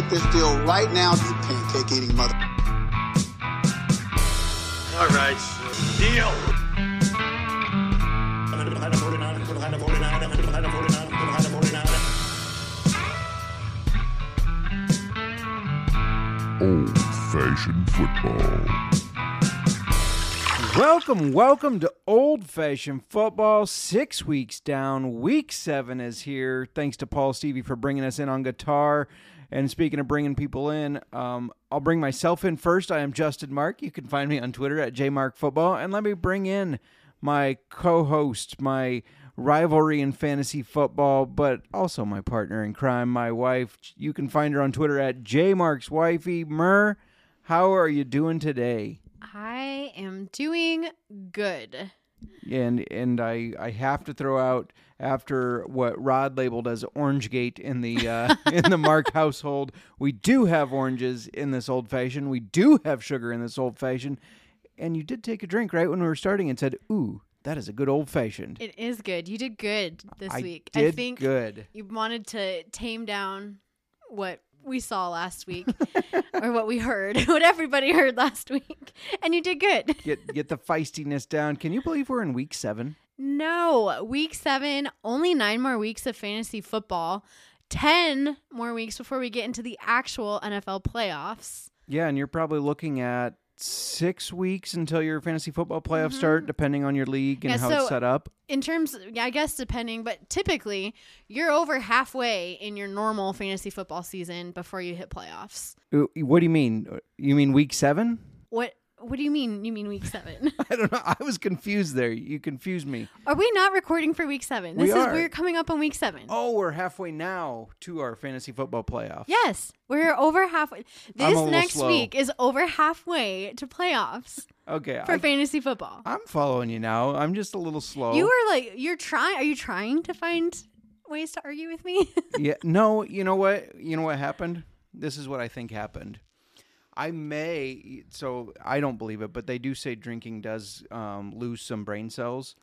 Make this deal right now, you pancake eating mother. All right, deal. Old fashioned football. Welcome, welcome to Old Fashioned Football. Six weeks down, week seven is here. Thanks to Paul Stevie for bringing us in on guitar. And speaking of bringing people in, um, I'll bring myself in first. I am Justin Mark. You can find me on Twitter at jmarkfootball. And let me bring in my co-host, my rivalry in fantasy football, but also my partner in crime, my wife. You can find her on Twitter at jmarkswifey. Mer, how are you doing today? I am doing good. and and I I have to throw out after what Rod labeled as orange gate in the uh, in the Mark household. We do have oranges in this old fashioned. We do have sugar in this old fashioned. And you did take a drink right when we were starting and said, "Ooh, that is a good old fashioned." It is good. You did good this I week. did I think good. you wanted to tame down what we saw last week or what we heard, what everybody heard last week. And you did good. Get get the feistiness down. Can you believe we're in week seven? No, week seven, only nine more weeks of fantasy football, 10 more weeks before we get into the actual NFL playoffs. Yeah, and you're probably looking at six weeks until your fantasy football playoffs start, mm-hmm. depending on your league and Yeah, how so- it's set up. in terms yeah, i guess depending but typically you're over halfway in your normal fantasy football season before you hit playoffs What do you mean? You mean week seven? what what do you mean you mean week seven I don't know. I was confused there. You confused me. are we not recording for week seven We this is are. we're coming up on week seven Oh, we're halfway now to our fantasy football playoff. yes we're over halfway this next slow. week is over halfway to playoffs Okay. for I, fantasy football I'm following you now. I'm just a little slow. you are like you're trying are you trying to find ways to argue with me yeah. No. You know what? You know what happened? This is what I think happened. I may. So I don't believe it, but they do say drinking does um, lose some brain cells.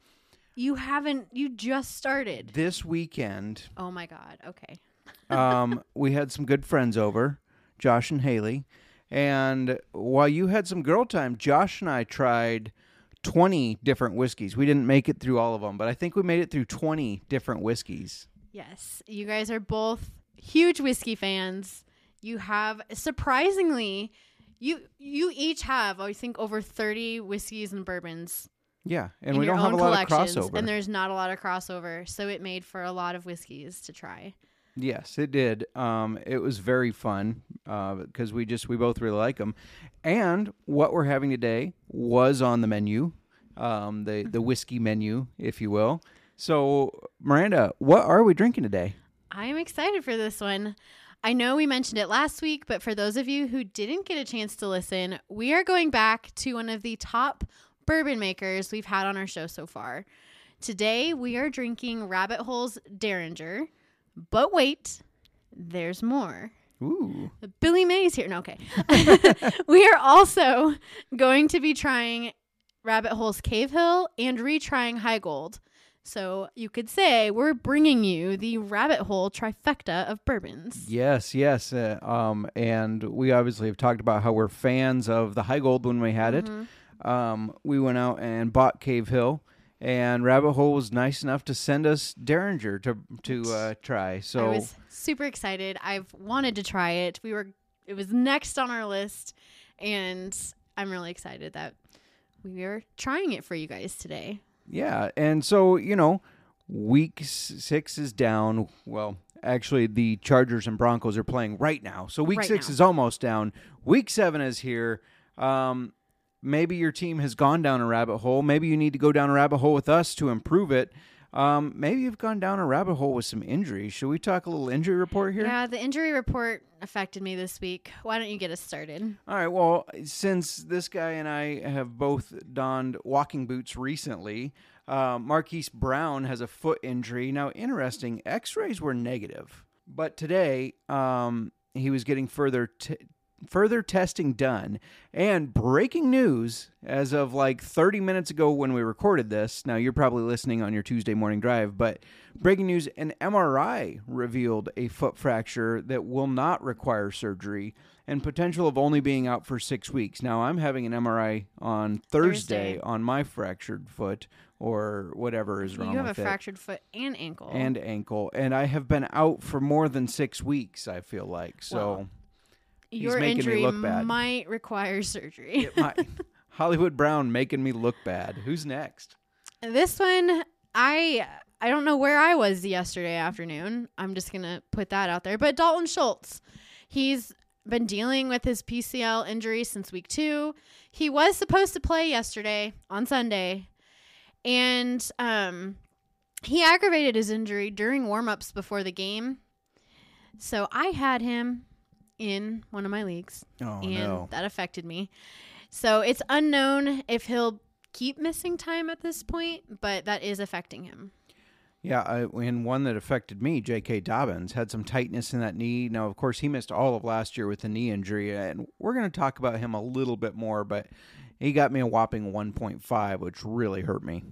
you haven't you just started This weekend, oh my god okay um, we had some good friends over, Josh and Haley. And while you had some girl time, Josh and I tried 20 different whiskeys. We didn't make it through all of them, but I think we made it through 20 different whiskeys. Yes, you guys are both huge whiskey fans. You have surprisingly, you you each have I think over thirty whiskeys and bourbons Yeah, and we don't have a lot of crossover. and there's not a lot of crossover, so it made for a lot of whiskeys to try. yes, it did. Um, it was very fun because we just we both really like them. And what we're having today was on the menu, um, the the whiskey menu, if you will. So, Miranda, what are we drinking today? I am excited for this one. I know we mentioned it last week, but for those of you who didn't get a chance to listen, we are going back to one of the top bourbon makers we've had on our show so far. Today, we are drinking Rabbit Hole's Dareringer. But wait, there's more. Ooh, Billy Mays here. No, okay. we are also going to be trying Rabbit Hole's Cavehill and retrying Heigold. So you could say we're bringing you the Rabbit Hole trifecta of bourbons. Yes, yes. Uh, um, and we obviously have talked about how we're fans of the Heigold when we had it. Um, we went out and bought Cavehill, and Rabbit Hole was nice enough to send us Dareringer to to uh, try. I So was super excited. I've wanted to try it. We were it was next on our list and I'm really excited that we are trying it for you guys today. Yeah, and so you know, week six is down. Well, actually, the Chargers and Broncos are playing right now. So week Right six now. is almost down. Week seven is here. Um, maybe your team has gone down a rabbit hole. Maybe you need to go down a rabbit hole with us to improve it. Um, maybe you've gone down a rabbit hole with some injuries. Should we talk a little injury report here? Yeah, the injury report affected me this week. Why don't you get us started? All right. Well, since this guy and I have both donned walking boots recently, uh, Marquise Brown has a foot injury. Now, interesting, x rays were negative, but today um, he was getting further. T- Further testing done, and breaking news as of like 30 minutes ago when we recorded this. Now, you're probably listening on your Tuesday morning drive, but breaking news an MRI revealed a foot fracture that will not require surgery and potential of only being out for six weeks. Now, I'm having an MRI on Thursday, Thursday. on my fractured foot or whatever is wrong you have a with it. fractured foot and ankle. And ankle, and I have been out for more than six weeks. I feel like so. Well, your injury might require surgery. might- Hollywood Brown making me look bad. Who's next? this one, I I don't know where I was yesterday afternoon. I'm just gonna put that out there. But Dalton Schultz, he's been dealing with his PCL injury since week two. He was supposed to play yesterday on Sunday, and um, he aggravated his injury during warmups before the game. So I had him in one of my leagues Oh and no! that affected me. So it's unknown if he'll keep missing time at this point, but that is affecting him. Yeah, I, and one that affected me, J.K. Dobbins, had some tightness in that knee. Now, of course, he missed all of last year with a knee injury, and we're going to talk about him a little bit more, but he got me a whopping 1.5, which really hurt me.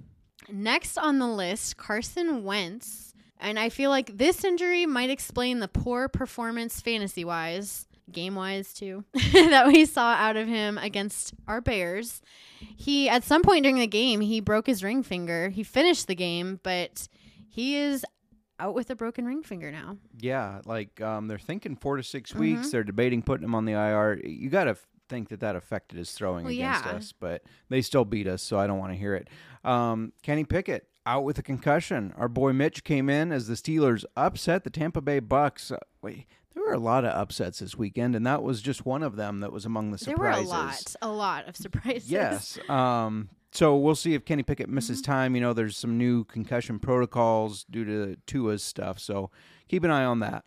Next on the list, Carson Wentz. And I feel like this injury might explain the poor performance fantasy wise, game wise too, that we saw out of him against our Bears. He, at some point during the game, he broke his ring finger. He finished the game, but he is out with a broken ring finger now. Yeah, like um, they're thinking four to 6 Mm-hmm. weeks. They're debating putting him on the IR. You got to think that that affected his throwing Well, against yeah. us, but they still beat us, so I don't want to hear it. Um, Kenny Pickett out with a concussion. Our boy Mitch came in as the Steelers upset the Tampa Bay Bucks. Uh, wait, there were a lot of upsets this weekend, and that was just one of them that was among the surprises. There were a lot, a lot of surprises. Yes. Um, so we'll see if Kenny Pickett misses Mm-hmm. time. You know, there's some new concussion protocols due to Tua's stuff, so keep an eye on that.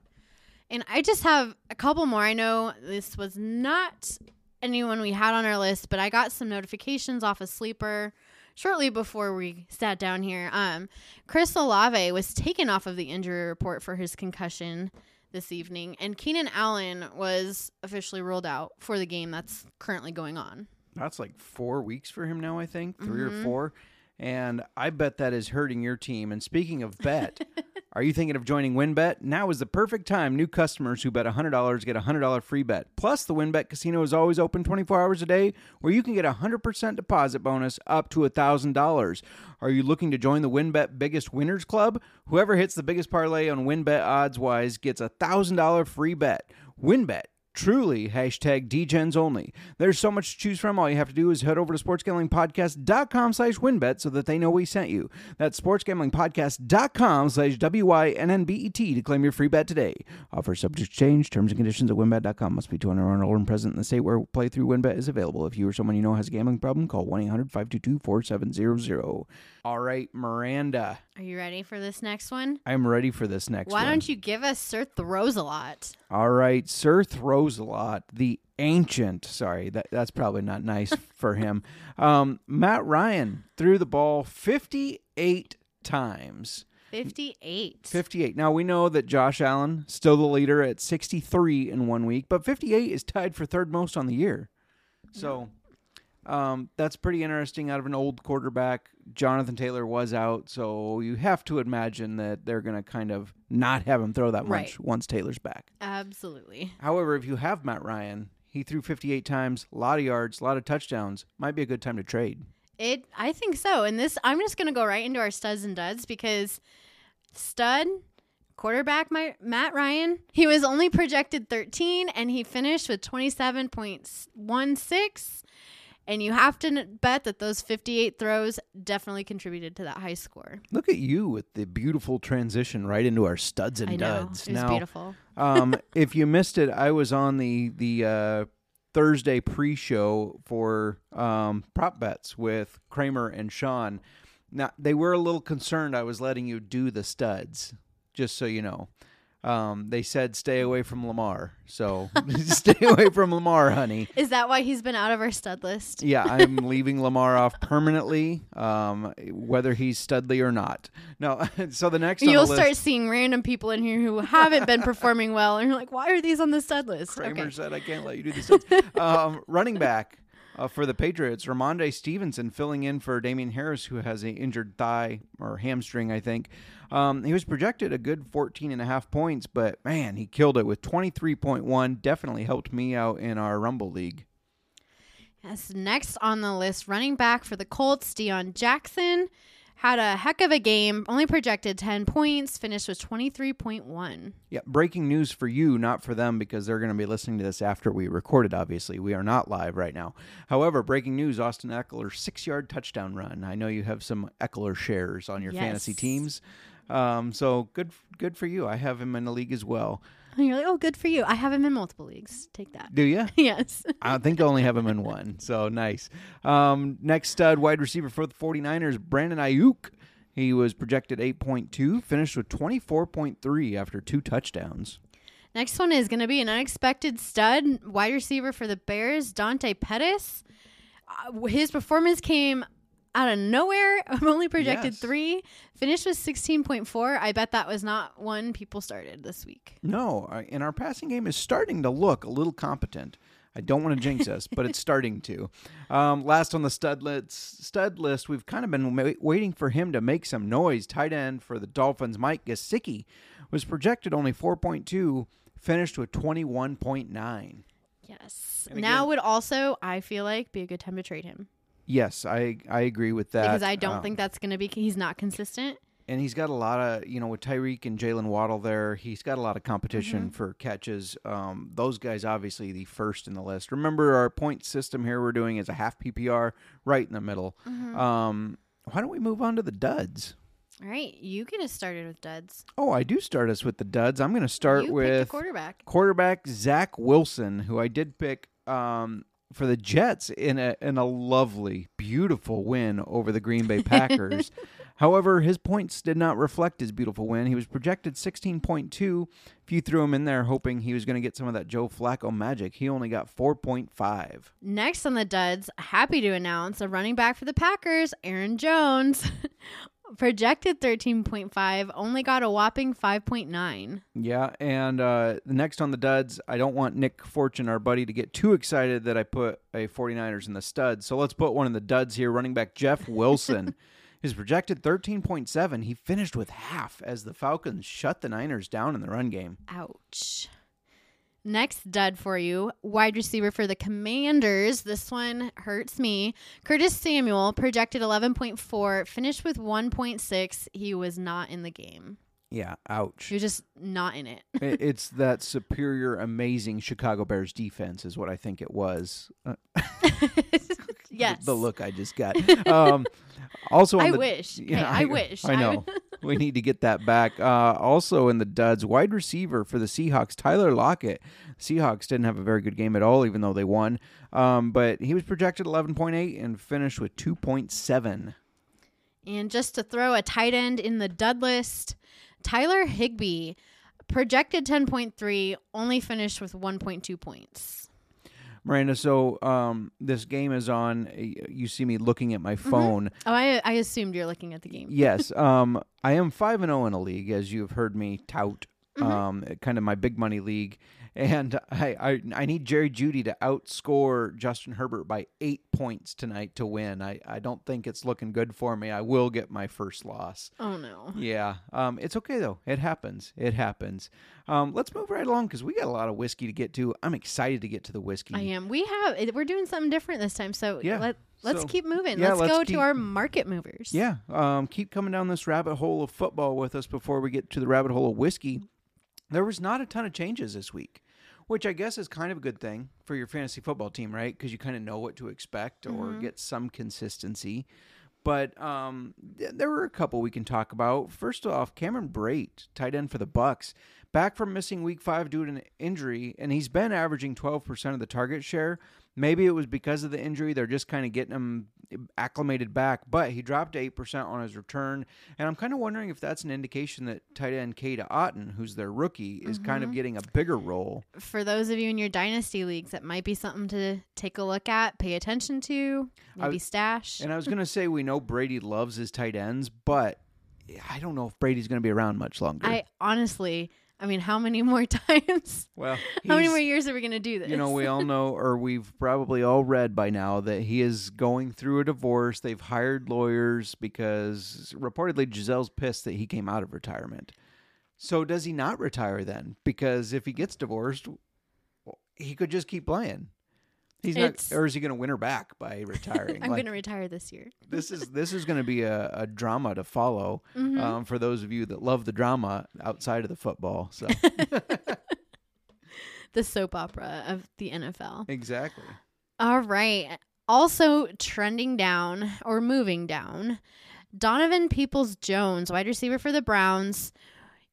And I just have a couple more. I know this was not anyone we had on our list, but I got some notifications off of Sleeper shortly before we sat down here. Um, Chris Olave was taken off of the injury report for his concussion this evening, and Keenan Allen was officially ruled out for the game that's currently going on. That's like four weeks for him now, I think, 3 Mm-hmm. or four. And I bet that is hurting your team. And speaking of bet, are you thinking of joining WynnBET? Now is the perfect time. New customers who bet $100 get a $100 free bet. Plus, the WynnBET casino is always open 24 hours a day where you can get a 100% deposit bonus up to $1,000. Are you looking to join the WynnBET Biggest Winners Club? Whoever hits the biggest parlay on WynnBET odds wise gets a $1,000 free bet. WynnBET. Truly, hashtag DGens only. There's so much to choose from. All you have to do is head over to sportsgamblingpodcast.com slash wynnbet so that they know we sent you. That's sportsgamblingpodcast.com slash W-I-N-N-B-E-T E to claim your free bet today. Offer subject to change. Terms and conditions at wynnbet.com. Must be 21 or older and present in the state where playthrough WynnBET is available. If you or someone you know has a gambling problem, call 1-800-522-4700. All right, Miranda. Are you ready for this next one? I'm ready for this next one. Why one. don't you give us Sir Throws a lot? All right, Sir throws a lot. The ancient, sorry, that that's probably not nice for him. Um, Matt Ryan threw the ball 58 times. 58. 58. Now we know that Josh Allen still the leader at 63 in one week, but 58 is tied for third most on the year. So um, that's pretty interesting out of an old quarterback. Jonathan Taylor was out, so you have to imagine that they're going to kind of not have him throw that much Right. once Taylor's back. Absolutely. However, if you have Matt Ryan, he threw 58 times, a lot of yards, a lot of touchdowns. Might be a good time to trade. It I think so. And this I'm just gonna go right into our studs and duds because stud quarterback my Matt Ryan, he was only projected 13 and he finished with 27.16 And you have to bet that those 58 throws definitely contributed to that high score. Look at you with the beautiful transition right into our studs and I know. duds. It was now, beautiful. um, if you missed it, I was on the the uh, Thursday pre-show for um, prop bets with Kramer and Sean. Now they were a little concerned I was letting you do the studs, just so you know. Um, they said stay away from Lamar, so stay away from Lamar, honey. Is that why he's been out of our stud list? Yeah, I'm leaving Lamar off permanently, um, whether he's Studley or not. No, so the next You'll the list, start seeing random people in here who haven't been performing well, and you're like, why are these on the stud list? Kramer Okay. said I can't let you do this. um, running back uh, for the Patriots, Rhamondre Stevenson filling in for Damien Harris, who has an injured thigh or hamstring, I think. Um, he was projected a good 14 and a half points, but man, he killed it with 23.1. Definitely helped me out in our Rumble League. Yes, next on the list, running back for the Colts, Deon Jackson had a heck of a game. Only projected 10 points, finished with 23.1. Yeah, breaking news for you, not for them, because they're going to be listening to this after we recorded, obviously. We are not live right now. However, breaking news Austin Ekeler, six yard touchdown run. I know you have some Ekeler shares on your fantasy teams. Um, so good good for you. I have him in the league as well. And you're like, oh, good for you. I have him in multiple leagues. Take that. Do you? yes. I think I only have him in one. So nice. Um, next stud wide receiver for the 49ers, Brandon Aiyuk. He was projected 8.2, finished with 24.3 after two touchdowns. Next one is going to be an unexpected stud wide receiver for the Bears, Dante Pettis. Uh, his performance came out of nowhere. I'm only projected Yes. three. Finished with 16.4. I bet that was not one people started this week. No, and our passing game is starting to look a little competent. I don't want to jinx us, but it's starting to. Um, last on the stud list, stud list, we've kind of been wa- waiting for him to make some noise. Tight end for the Dolphins, Mike Gesicki, was projected only 4.2, finished with 21.9. Yes. And now would also, I feel like, be a good time to trade him Yes, I I agree with that. because I don't Um, think that's going to be, he's not consistent. and he's got a lot of you know with Tyreek and Jalen Waddle there. He's got a lot of competition Mm-hmm. for catches. Um, those guys obviously the first in the list. Remember our point system here we're doing is a half PPR right in the middle. Mm-hmm. Um, why don't we move on to the duds? All right. You get us started with duds. Oh, I do start us with the duds. I'm going to start you with quarterback. quarterback Zach Wilson, who I did pick um, for the Jets in a in a lovely, beautiful win over the Green Bay Packers. However, his points did not reflect his beautiful win. He was projected 16.2. If you threw him in there hoping he was going to get some of that Joe Flacco magic, he only got 4.5. Next on the duds, happy to announce a running back for the Packers, Aaron Jones. Projected 13.5, only got a whopping 5.9. Yeah, and uh, the next on the duds, I don't want Nick Fortune, our buddy, to get too excited that I put a 49ers in the studs. So let's put one in the duds here. Running back Jeff Wilson is projected 13.7. He finished with half as the Falcons shut the Niners down in the run game. Ouch. Next dud for you, wide receiver for the Commanders. This one hurts me. Curtis Samuel, projected 11.4, finished with 1.6. He was not in the game. Yeah, ouch. He was just not in it. It's that superior, amazing Chicago Bears defense, is what I think it was. Uh, yes. the look I just got. Um, also, on I the, wish. Hey, I wish. I I know. we need to get that back. Uh, also, in the duds, wide receiver for the Seahawks, Tyler Lockett. Seahawks didn't have a very good game at all, even though they won. Um, but he was projected 11.8 and finished with 2.7. And just to throw a tight end in the dud list, Tyler Higbee, projected 10.3, only finished with 1.2 points. Miranda, so um, this game is on. You see me looking at Mm-hmm. my phone. Oh, I, I assumed you're looking at the game. Yes, um, I am five and zero in a league, as you have heard me tout. Mm-hmm. Um, kind of my big money league, and I, I I need Jerry Jeudy to outscore Justin Herbert by eight points tonight to win. I, I don't think it's looking good for me. I will get my first loss. Oh, no. Yeah, um, it's okay though. It happens. It happens. Um, let's move right along because we got a lot of whiskey to get to. I'm excited to get to the whiskey. I am. We have, we're doing something different this time. So Yeah. let, let's So, keep moving. yeah, let's, let's go keep- to our market movers. Yeah, um, keep coming down this rabbit hole of football with us before we get to the rabbit hole of whiskey. There was not a ton of changes this week. Which I guess is kind of a good thing for your fantasy football team, right? Because you kind of know what to expect or Mm-hmm. get some consistency. But um, th- there were a couple we can talk about. First off, Cameron Brate, tight end for the Bucks, back from missing Week Five due to an injury, and he's been averaging twelve percent of the target share. Maybe it was because of the injury; they're just kind of getting him acclimated back. But he dropped eight percent on his return, and I'm kind of wondering if that's an indication that tight end Cade Otton, who's their rookie, is kind of mm-hmm. getting a bigger role. For those of you in your dynasty leagues, that might be something to take a look at, pay attention to, I- maybe stash. And I was going to say we know Brady loves his tight ends, but I don't know if Brady's going to be around much longer. I honestly, I mean, how many more times? well, How many more years are we going to do this? You know, we all know, or we've probably all read by now, that he is going through a divorce. They've hired lawyers because reportedly Gisele's pissed that he came out of retirement. So does he not retire then? Because if he gets divorced, he could just keep playing. He's It's- not, or is he going to win her back by retiring? I'm Like, going to retire this year. this is this is going to be a, a drama to follow Mm-hmm. um, for those of you that love the drama outside of the football. So The soap opera of the NFL. exactly. All right. Also trending down or moving down, Donovan Peoples Jones, wide receiver for the Browns.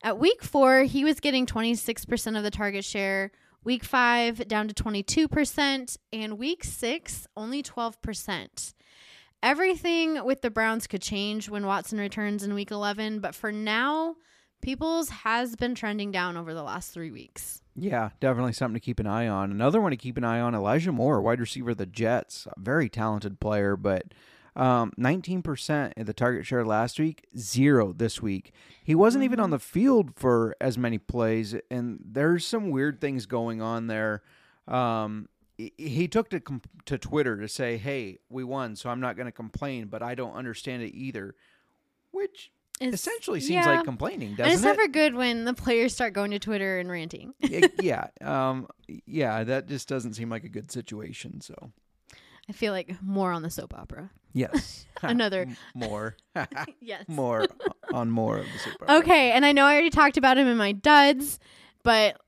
At week four, he was getting 26% of the target share. Week five, down to 22%. And week six, only 12%. Everything with the Browns could change when Watson returns in week 11. But for now, Peoples has been trending down over the last three weeks. Yeah, definitely something to keep an eye on. Another one to keep an eye on: Elijah Moore, wide receiver of the Jets, a very talented player, but um, 19% in the target share last week, zero this week. He wasn't even on the field for as many plays, and there's some weird things going on there. Um, he- took to to Twitter to say, "Hey, we won, so I'm not going to complain, but I don't understand it either," which It's- essentially seems yeah. like complaining, doesn't it's it? never good when the players start going to Twitter and ranting. Y- yeah, um, yeah, that just doesn't seem like a good situation. So, I feel like more on the soap opera. yes, Another. More, Yes. more on more of the Super. Bowl. Okay, and I know I already talked about him in my duds, but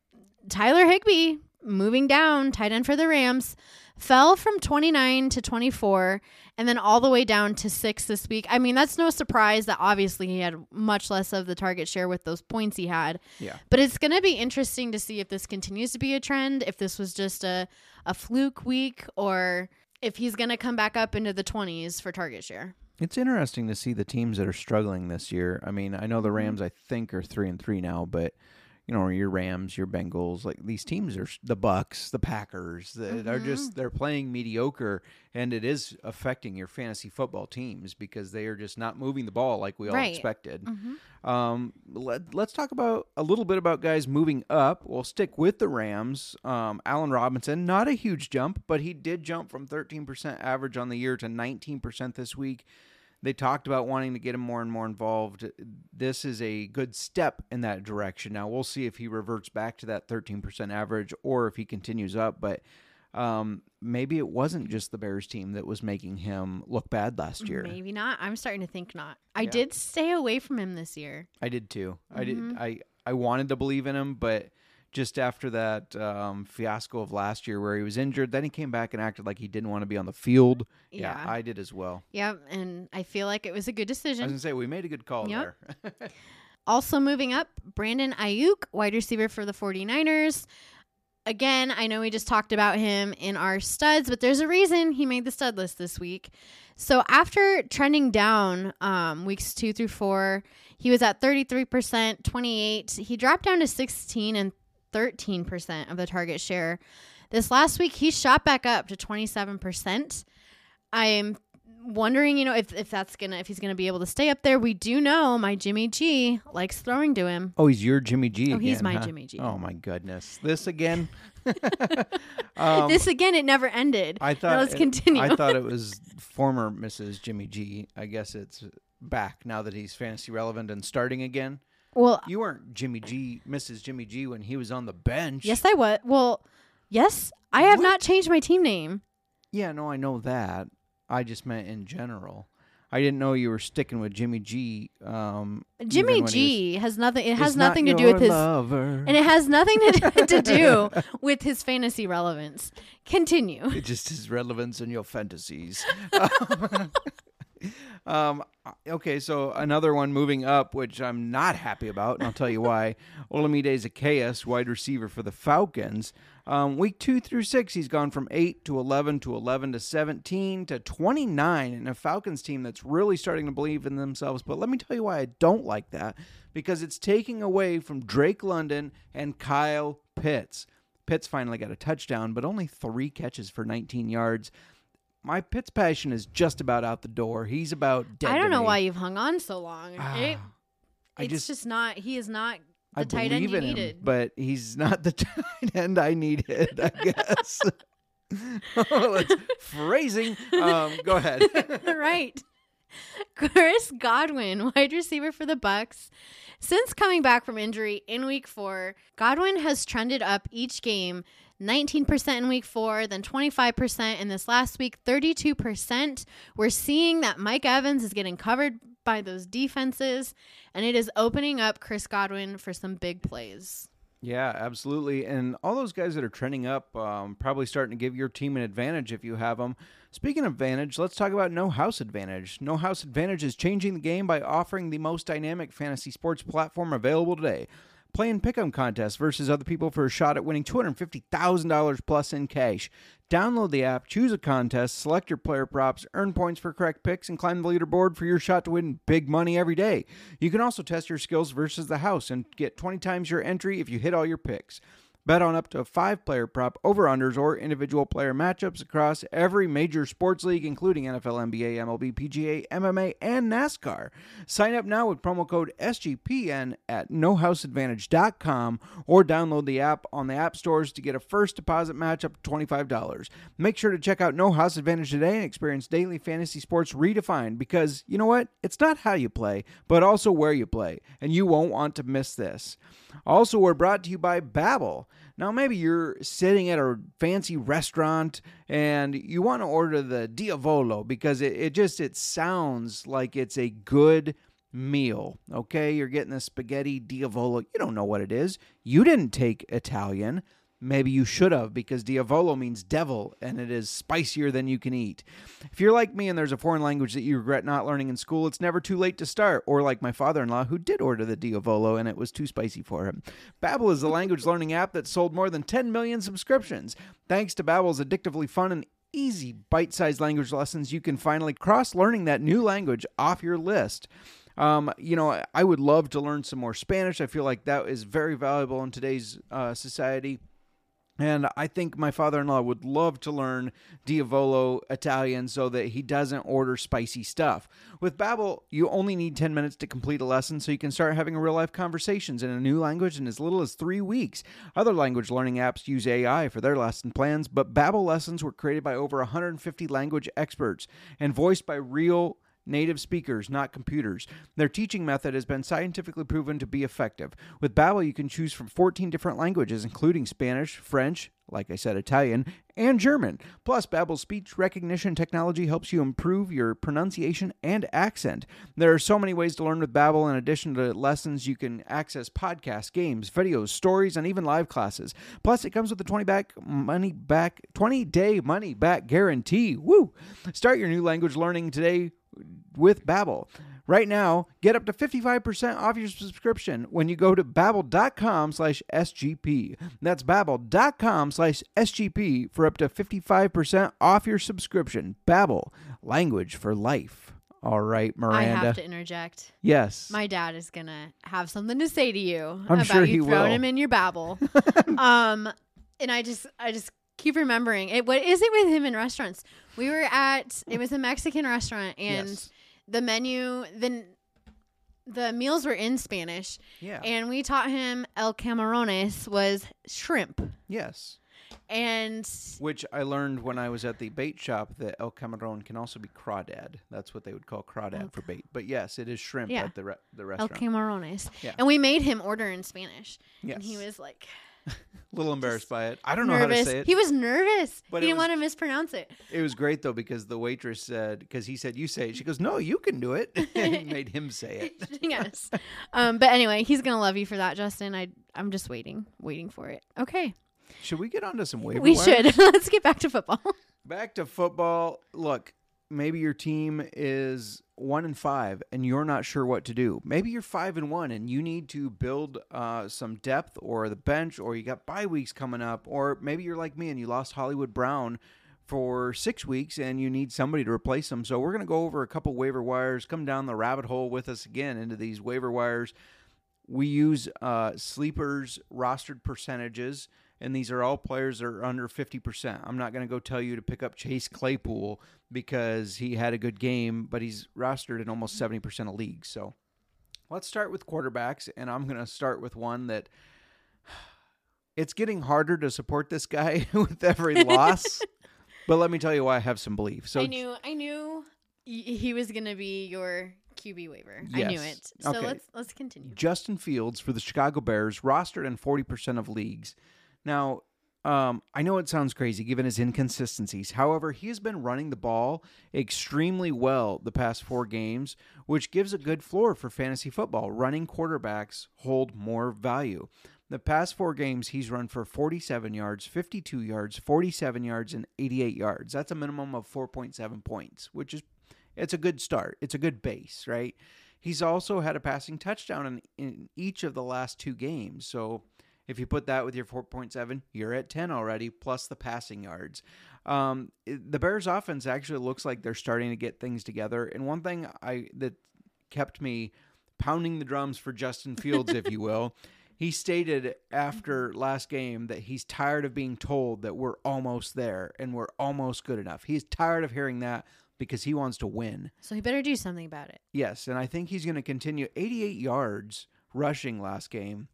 Tyler Higbee moving down, tight end for the Rams, fell from 29 to 24 and then all the way down to 6 this week. I mean, that's no surprise that obviously he had much less of the target share with those points he had. Yeah. But it's going to be interesting to see if this continues to be a trend, if this was just a a fluke week or if he's going to come back up into the 20s for target share. It's interesting to see the teams that are struggling this year. I mean, I know the mm-hmm. Rams, I think, are three and three now, but you know, your Rams, your Bengals, like these teams are the Bucks, the Packers, that are just they're playing mediocre, and it is affecting your fantasy football teams because they are just not moving the ball like we all Right. expected. Um, let, let's talk about a little bit about guys moving up. We'll stick with the Rams. Um, Allen Robinson, not a huge jump, but he did jump from 13% average on the year to 19% this week. They talked about wanting to get him more and more involved. This is a good step in that direction. Now we'll see if he reverts back to that 13% average or if he continues up. But um, maybe it wasn't just the Bears team that was making him look bad last year. Maybe not. I'm starting to think not. I Yeah. did stay away from him this year. I did too. I Mm-hmm. did. I I wanted to believe in him, but just after that um, fiasco of last year where he was injured, then he came back and acted like he didn't want to be on the field. Yeah, Yeah. I did as well. Yep, and I feel like it was a good decision. I was gonna say we made a good call Yep. there. Also moving up, Brandon Aiyuk, wide receiver for the 49ers. Again, I know we just talked about him in our studs, but there's a reason he made the stud list this week. So after trending down um, weeks two through four, he was at 33%, 28. He dropped down to 16 and 13% of the target share. This last week, he shot back up to 27%. I'm wondering, you know, if, if that's gonna if he's gonna be able to stay up there. We do know my Jimmy G likes throwing to him. oh, he's your Jimmy G. Oh, he's my huh? Jimmy G. Oh my goodness, this again. um, this again, it never ended. I Now thought. let's it- continue. I thought it was former Mrs. Jimmy G. I guess it's back now that he's fantasy relevant and starting again. Well, You weren't Jimmy G, Mrs. Jimmy G, when he was on the bench. yes, I was. Well, yes, I have What? not changed my team name. Yeah, no, I know that. I just meant in general. I didn't know you were sticking with Jimmy G. Um, Jimmy even when he G has nothing. It has not nothing to do your with his. lover. And it has nothing to, to do with his fantasy relevance. Continue. It just his relevance in your fantasies. um, okay, so another one moving up, which I'm not happy about, and I'll tell you why. Olamide Zaccheaus, wide receiver for the Falcons. Um, week two through six, he's gone from eight to eleven to eleven to seventeen to twenty nine, in a Falcons team that's really starting to believe in themselves. But let me tell you why I don't like that, because it's taking away from Drake London and Kyle Pitts. Pitts finally got a touchdown, but only three catches for 19 yards. My Pitts passion is just about out the door. He's about dead. I don't know me. why you've hung on so long. It, I it's just, just, not. He is not the I tight end you him, needed. but he's not the tight end I needed. I guess. Let's phrasing. Um, go ahead. right. Chris Godwin, wide receiver for the Bucks. Since coming back from injury in week 4, Godwin has trended up each game. 19% in week 4, then 25% in this last week, 32%. We're seeing that Mike Evans is getting covered by those defenses and it is opening up Chris Godwin for some big plays. Yeah, absolutely. And all those guys that are trending up, um, probably starting to give your team an advantage if you have them. Speaking of advantage, let's talk about No House Advantage. No House Advantage is changing the game by offering the most dynamic fantasy sports platform available today. Play in pick'em contests versus other people for a shot at winning $250,000 plus in cash. Download the app, choose a contest, select your player props, earn points for correct picks, and climb the leaderboard for your shot to win big money every day. You can also test your skills versus the house and get 20 times your entry if you hit all your picks. Bet on up to five player prop, over unders, or individual player matchups across every major sports league, including NFL, NBA, MLB, PGA, MMA, and NASCAR. Sign up now with promo code SGPN at nohouseadvantage.com or download the app on the app stores to get a first deposit match up to $25. Make sure to check out No House Advantage today and experience daily fantasy sports redefined because you know what? It's not how you play, but also where you play, and you won't want to miss this. Also, we're brought to you by Babbel. Now, maybe you're sitting at a fancy restaurant and you want to order the Diavolo because it, it just it sounds like it's a good meal. Okay, you're getting the spaghetti Diavolo. You don't know what it is. You didn't take Italian. Maybe you should have because Diavolo means devil and it is spicier than you can eat. If you're like me and there's a foreign language that you regret not learning in school, it's never too late to start. Or like my father-in-law who did order the Diavolo and it was too spicy for him. Babbel is the language learning app that sold more than 10 million subscriptions. Thanks to Babbel's addictively fun and easy bite-sized language lessons, you can finally cross learning that new language off your list. Um, you know, I would love to learn some more Spanish. I feel like that is very valuable in today's uh, society. And I think my father in law would love to learn Diavolo Italian so that he doesn't order spicy stuff. With Babbel, you only need 10 minutes to complete a lesson so you can start having real life conversations in a new language in as little as three weeks. Other language learning apps use AI for their lesson plans, but Babbel lessons were created by over 150 language experts and voiced by real native speakers, not computers. Their teaching method has been scientifically proven to be effective. With Babbel, you can choose from 14 different languages, including Spanish, French, like I said, Italian, and German. Plus, Babbel's speech recognition technology helps you improve your pronunciation and accent. There are so many ways to learn with Babbel. In addition to lessons, you can access podcasts, games, videos, stories, and even live classes. Plus, it comes with a 20 back money back 20 day money back guarantee. Woo! Start your new language learning today with Babbel. Right now, get up to 55% off your subscription when you go to babbel.com slash SGP. That's babbel.com slash SGP for up to 55% off your subscription. Babbel, language for life. All right, Miranda. I have to interject. yes. My dad is gonna have something to say to you I'm about sure you throwing will. him in your babble. um, and I just, I just keep remembering it. What is it with him in restaurants? We were at, it was a Mexican restaurant, and Yes. the menu, the the meals were in Spanish, yeah. and we taught him el camarones was shrimp, yes. and Which I learned when I was at the bait shop that El Camarón can also be crawdad. That's what they would call crawdad for oh. bait. But yes, it is shrimp Yeah. at the re- the restaurant. el camarones, Yeah. and we made him order in Spanish, Yes. and he was like. A little embarrassed by it. I don't know how to say it. He was nervous. But he didn't was- want to mispronounce it. It was great though because the waitress said because he said you say it. She goes, "No, you can do it." and made him say it. yes. Um, but anyway, he's gonna love you for that, Justin. I I'm just waiting, waiting for it. Okay, Should we get onto some waiver we wires? should. Let's get back to football. Back to football. Look, maybe your team is one and five, and you're not sure what to do. Maybe you're five and one, and you need to build uh, some depth or the bench, or you got bye weeks coming up, or maybe you're like me and you lost Hollywood Brown for six weeks, and you need somebody to replace him. So we're gonna go over a couple waiver wires. Come down the rabbit hole with us again into these waiver wires. We use uh, sleepers rostered percentages, and these are all players that are under 50%. I'm not going to go tell you to pick up Chase Claypool because he had a good game, but he's rostered in almost 70% of leagues. So let's start with quarterbacks, and I'm going to start with one that it's getting harder to support this guy with every loss. but let me tell you why I have some belief. So I knew, I knew he was gonna be your QB waiver. I knew it. So Okay. let's let's continue. Justin Fields for the Chicago Bears, rostered in 40% of leagues. Now, um, I know it sounds crazy given his inconsistencies. However, he has been running the ball extremely well the past four games, which gives a good floor for fantasy football. Running quarterbacks hold more value. The past four games, he's run for 47 yards, 52 yards, 47 yards, and 88 yards. That's a minimum of 4.7 points, which is it's a good start. It's a good base, right? He's also had a passing touchdown in, in each of the last two games. So if you put that with your 4.7, you're at 10 already, plus the passing yards. Um, the Bears offense actually looks like they're starting to get things together. And one thing I that kept me pounding the drums for Justin Fields, if you will, he stated after last game that he's tired of being told that we're almost there and we're almost good enough. He's tired of hearing that because he wants to win. So he better do something about it. Yes, and I think he's going to continue 88 yards rushing last game.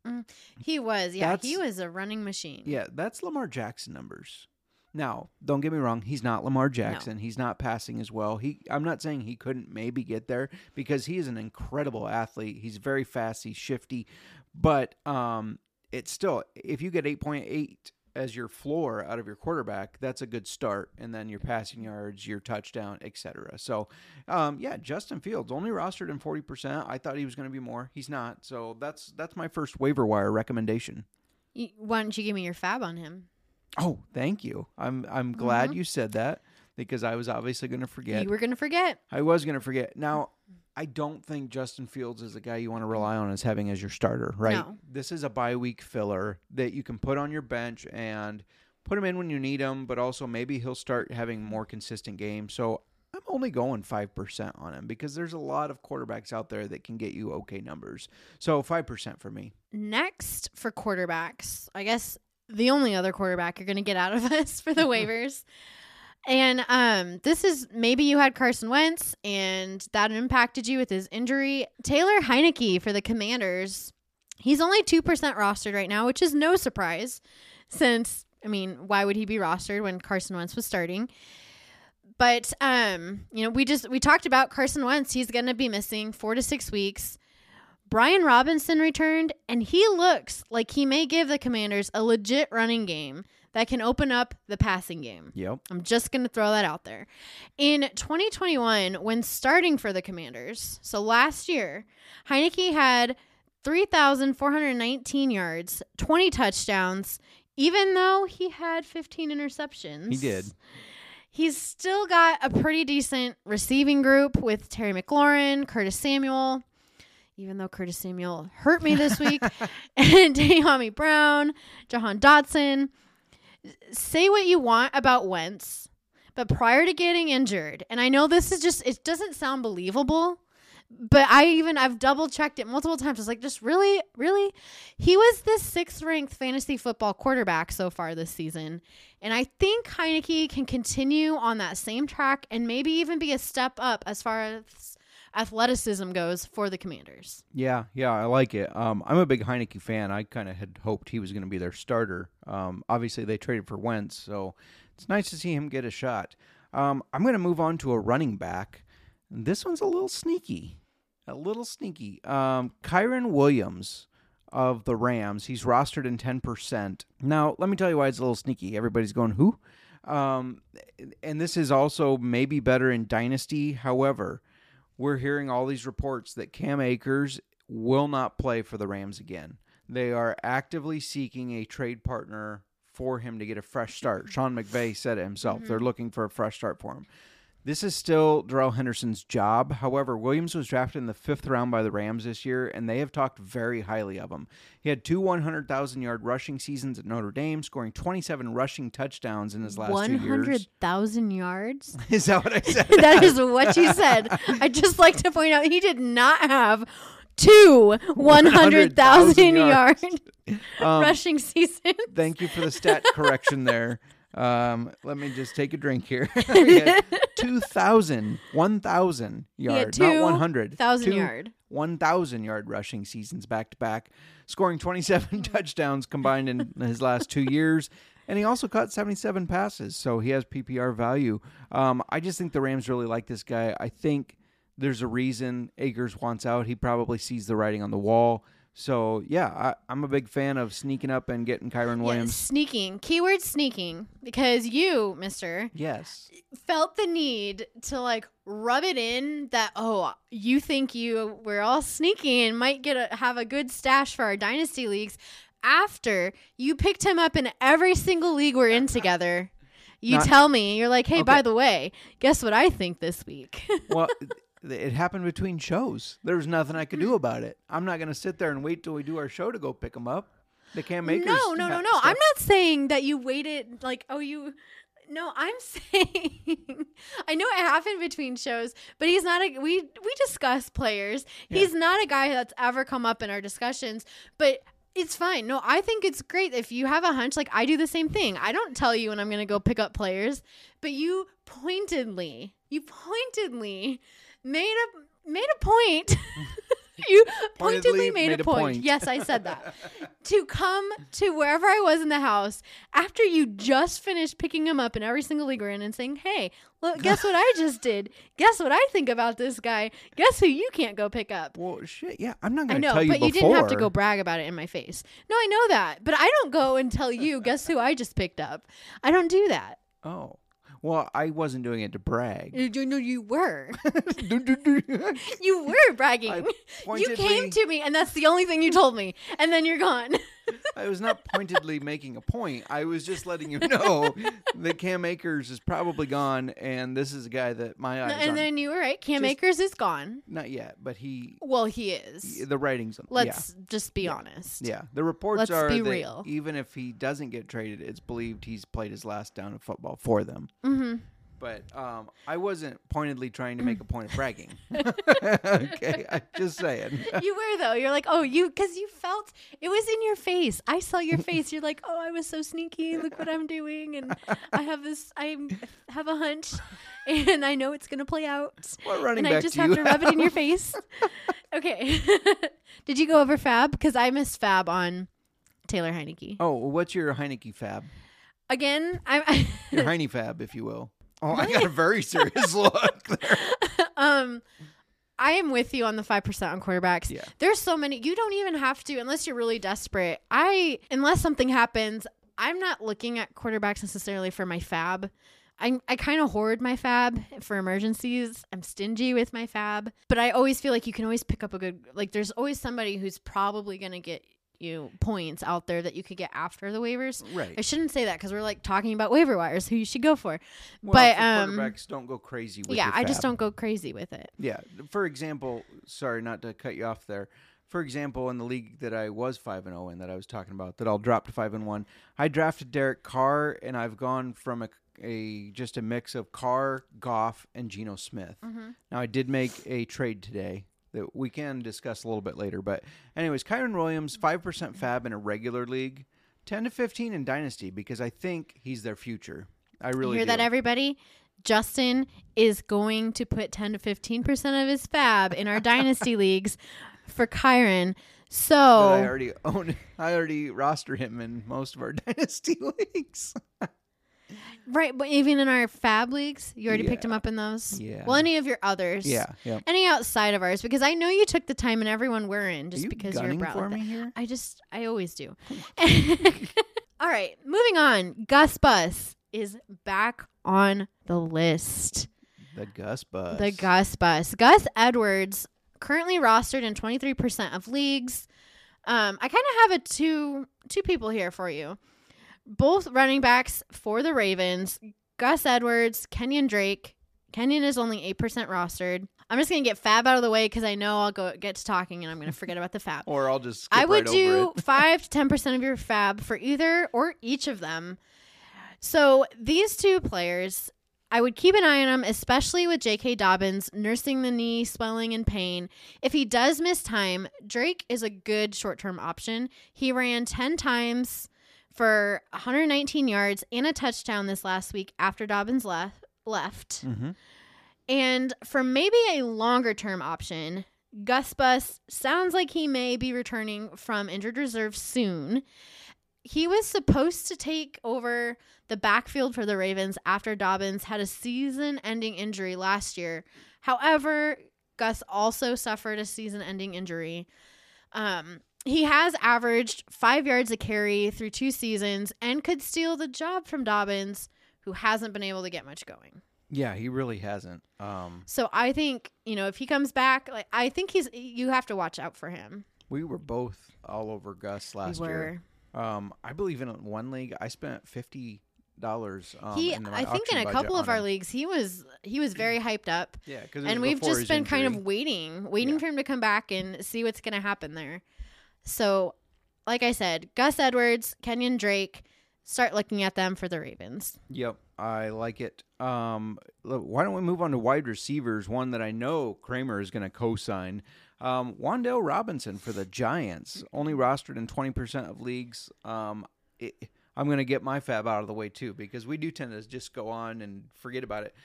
He was, yeah, he was a running machine. Yeah, that's Lamar Jackson numbers. Now, don't get me wrong, he's not Lamar Jackson. He's not passing as well. He I'm not saying he couldn't maybe get there because he is an incredible athlete. He's very fast, he's shifty, but um it's still if you get 8.8 as your floor out of your quarterback, that's a good start and then your passing yards, your touchdown, etc. So, um yeah, Justin Fields only rostered in 40%. I thought he was going to be more. He's not. So, that's that's my first waiver wire recommendation. Why don't you give me your fab on him? Oh, thank you. I'm I'm glad you said that because I was obviously going to forget. You were gonna forget. I was going to forget. Now, I don't think Justin Fields is a guy you want to rely on as having as your starter, right? No. This is a bye week filler that you can put on your bench and put him in when you need him, but also maybe he'll start having more consistent games. So, I'm only going 5% on him because there's a lot of quarterbacks out there that can get you okay numbers. So, 5% for me. Next for quarterbacks, I guess the only other quarterback you're going to get out of us for the waivers. And um, this is maybe you had Carson Wentz and that impacted you with his injury. Taylor Heinicke for the Commanders. He's only 2% rostered right now, which is no surprise since, I mean, why would he be rostered when Carson Wentz was starting? But um, you know, we just we talked about Carson Wentz. He's going to be missing 4 to 6 weeks. Brian Robinson returned, and he looks like he may give the Commanders a legit running game that can open up the passing game. Yep. I'm just going to throw that out there. In 2021, when starting for the Commanders, so last year, Heinicke had 3,419 yards, 20 touchdowns, even though he had 15 interceptions. He did. He's still got a pretty decent receiving group with Terry McLaurin, Curtis Samuel, even though Curtis Samuel hurt me this week, and Dyami Brown, Jahan Dotson. Say what you want about Wentz, but prior to getting injured, and I know this is just, it doesn't sound believable, but I even, I've double checked it multiple times. I was like, just really, really? He was the sixth ranked fantasy football quarterback so far this season. And I think Heinicke can continue on that same track and maybe even be a step up as far as athleticism goes for the Commanders. Yeah, yeah, I like it. Um, I'm a big Heinicke fan. I kind of had hoped he was going to be their starter. Um, obviously, they traded for Wentz, so it's nice to see him get a shot. Um, I'm going to move on to a running back. This one's a little sneaky, a little sneaky. Um, Kyren Williams of the Rams. He's rostered in 10%. Now, let me tell you why it's a little sneaky. Everybody's going, who? Um, and this is also maybe better in Dynasty. However, we're hearing all these reports that Cam Akers will not play for the Rams again. They are actively seeking a trade partner for him to get a fresh start. Sean McVay said it himself. They're mm-hmm. looking for a fresh start for him. This is still Darrell Henderson's job. However, Williams was drafted in the fifth round by the Rams this year, and they have talked very highly of him. He had two 100,000 yard rushing seasons at Notre Dame, scoring 27 rushing touchdowns in his last One two years. hundred thousand yards. Is that what I said? that is what you said. I'd just like to point out he did not have two 100,000 yard Um, rushing seasons. Thank you for the stat correction there. Um, let me just take a drink here. He had 2,000, 1,000 had yard, two not 100. 1,000 yard. 1,000 yard rushing seasons back to back, scoring 27 touchdowns combined in his last two years. And he also caught 77 passes, so he has PPR value. Um, I just think the Rams really like this guy. I think there's a reason Akers wants out. He probably sees the writing on the wall. So, yeah, I, I'm a big fan of sneaking up and getting Kyren Yeah, Williams. sneaking. Keyword sneaking. Because you, mister, Yes. felt the need to like rub it in that, oh, you think you we're all sneaky and might get a, have a good stash for our dynasty leagues after you picked him up in every single league we're in together. You Not- tell me, you're like, hey, by the way, guess what I think this week? Well, it happened between shows. There was nothing I could do about it. I'm not going to sit there and wait till we do our show to go pick them up. They can't make No, no, no, no. I'm not saying that you waited like oh you no, I'm saying I know it happened between shows, but he's not a we we discuss players. He's not a guy that's ever come up in our discussions, but it's fine. No, I think it's great if you have a hunch like I do the same thing. I don't tell you when I'm going to go pick up players, but you pointedly, you pointedly made a made a point. you pointedly made, a point. Yes, I said that. to come to wherever I was in the house after you just finished picking him up in every single league we're in and saying, "Hey, look, guess what I just did? Guess what I think about this guy? Guess who you can't go pick up?" Well, shit. Yeah, I'm not going to know, tell you but you didn't have to go brag about it in my face. No, I know that, but I don't go and tell you, "Guess who I just picked up?" I don't do that. Oh. Well, I wasn't doing it to brag. You know, you were. You were bragging. I You pointedly- came to me, and that's the only thing you told me, and then you're gone. I was not pointedly making a point. I was just letting you know that Cam Akers is probably gone, and this is a guy that my eyes and then you were right. Cam Just- Akers is gone. not yet, but he Well, he is. the writings. on- Let's just be honest. yeah, yeah. The reports Let's are be that real. even if he doesn't get traded, it's believed he's played his last down of football for them. hmm But um, I wasn't pointedly trying to make a point of bragging. okay, I'm just saying. you were though. You're like, oh, you because you felt it was in your face. I saw your face. You're like, oh, I was so sneaky. Look what I'm doing, and I have this. I have a hunch, and I know it's gonna play out. What running and I back just do have to rub it in your face. Okay. Did you go over Fab? Because I missed Fab on Taylor Heinicke. Oh, what's your Heineke fab? Again, I'm. Your Heine fab, if you will. Oh, I got a very serious look there. um I am with you on the 5% on quarterbacks. Yeah. There's so many. You don't even have to unless you're really desperate. I unless something happens, I'm not looking at quarterbacks necessarily for my fab. I I kind of hoard my fab for emergencies. I'm stingy with my fab, but I always feel like you can always pick up a good like there's always somebody who's probably going to get you points out there that you could get after the waivers. Right. I shouldn't say that because we're like talking about waiver wires, who you should go for. Well, but for um, quarterbacks don't go crazy with yeah, I just don't go crazy with it. Yeah. For example, sorry not to cut you off there. For example, in the league that I was five and zero in, that I was talking about, that I'll drop to five and one, I drafted Derek Carr, and I've gone from a, a just a mix of Carr, Goff, and Geno Smith. Mm-hmm. Now I did make a trade today that we can discuss a little bit later. But anyways, Kyren Williams, five percent fab in a regular league, ten to fifteen in dynasty because I think he's their future. I really hear do. that everybody justin is going to put 10 to 15% of his fab in our dynasty leagues for Kyren But I already own. I already roster him in most of our dynasty leagues. Right, but even in our fab leagues, you already picked Yeah. him up in those. Yeah. Well, any of your others. Yeah, yeah. Any outside of ours, because I know you took the time and everyone we're in just you because you're brat for like me here? I just, I always do. All right, moving on. Gus Bus is back on the list. The Gus Bus. The Gus Bus. Gus Edwards, currently rostered in 23% of leagues. Um, I kind of have a two two people here for you. Both running backs for the Ravens. Gus Edwards, Kenyon Drake. Kenyon is only 8% rostered. I'm just going to get Fab out of the way because I know I'll go get to talking and I'm going to forget about the Fab. Or I'll just skip I would right do over it. five to ten percent of your fab for either or each of them. So these two players, I would keep an eye on them, especially with J.K. Dobbins nursing the knee, swelling, and pain. If he does miss time, Drake is a good short-term option. He ran ten times for 119 yards and a touchdown this last week after Dobbins left. Left. Mhm. And for maybe a longer term option, Gus Bus sounds like he may be returning from injured reserve soon. He was supposed to take over the backfield for the Ravens after Dobbins had a season ending injury last year. However, Gus also suffered a season ending injury. Um, he has averaged five yards a carry through two seasons and could steal the job from Dobbins, who hasn't been able to get much going. Yeah, he really hasn't. Um, So I think you know if he comes back, like I think he's you have to watch out for him. we were both all over Gus last we year. Um, I believe in one league, I spent fifty dollars. Um, he, in my I think, in a couple of our him. leagues, he was he was very hyped up, Yeah, because and we've just been kind of waiting, waiting Yeah. for him to come back and see what's going to happen there. So, like I said, Gus Edwards, Kenyon Drake, start looking at them for the Ravens. Yep, I like it. Um, why don't we move on to wide receivers? One that I know Kramer is going to co-sign. Um, Wan'Dale Robinson for the Giants, only rostered in twenty percent of leagues. Um, it, I'm going to get my fab out of the way too because we do tend to just go on and forget about it.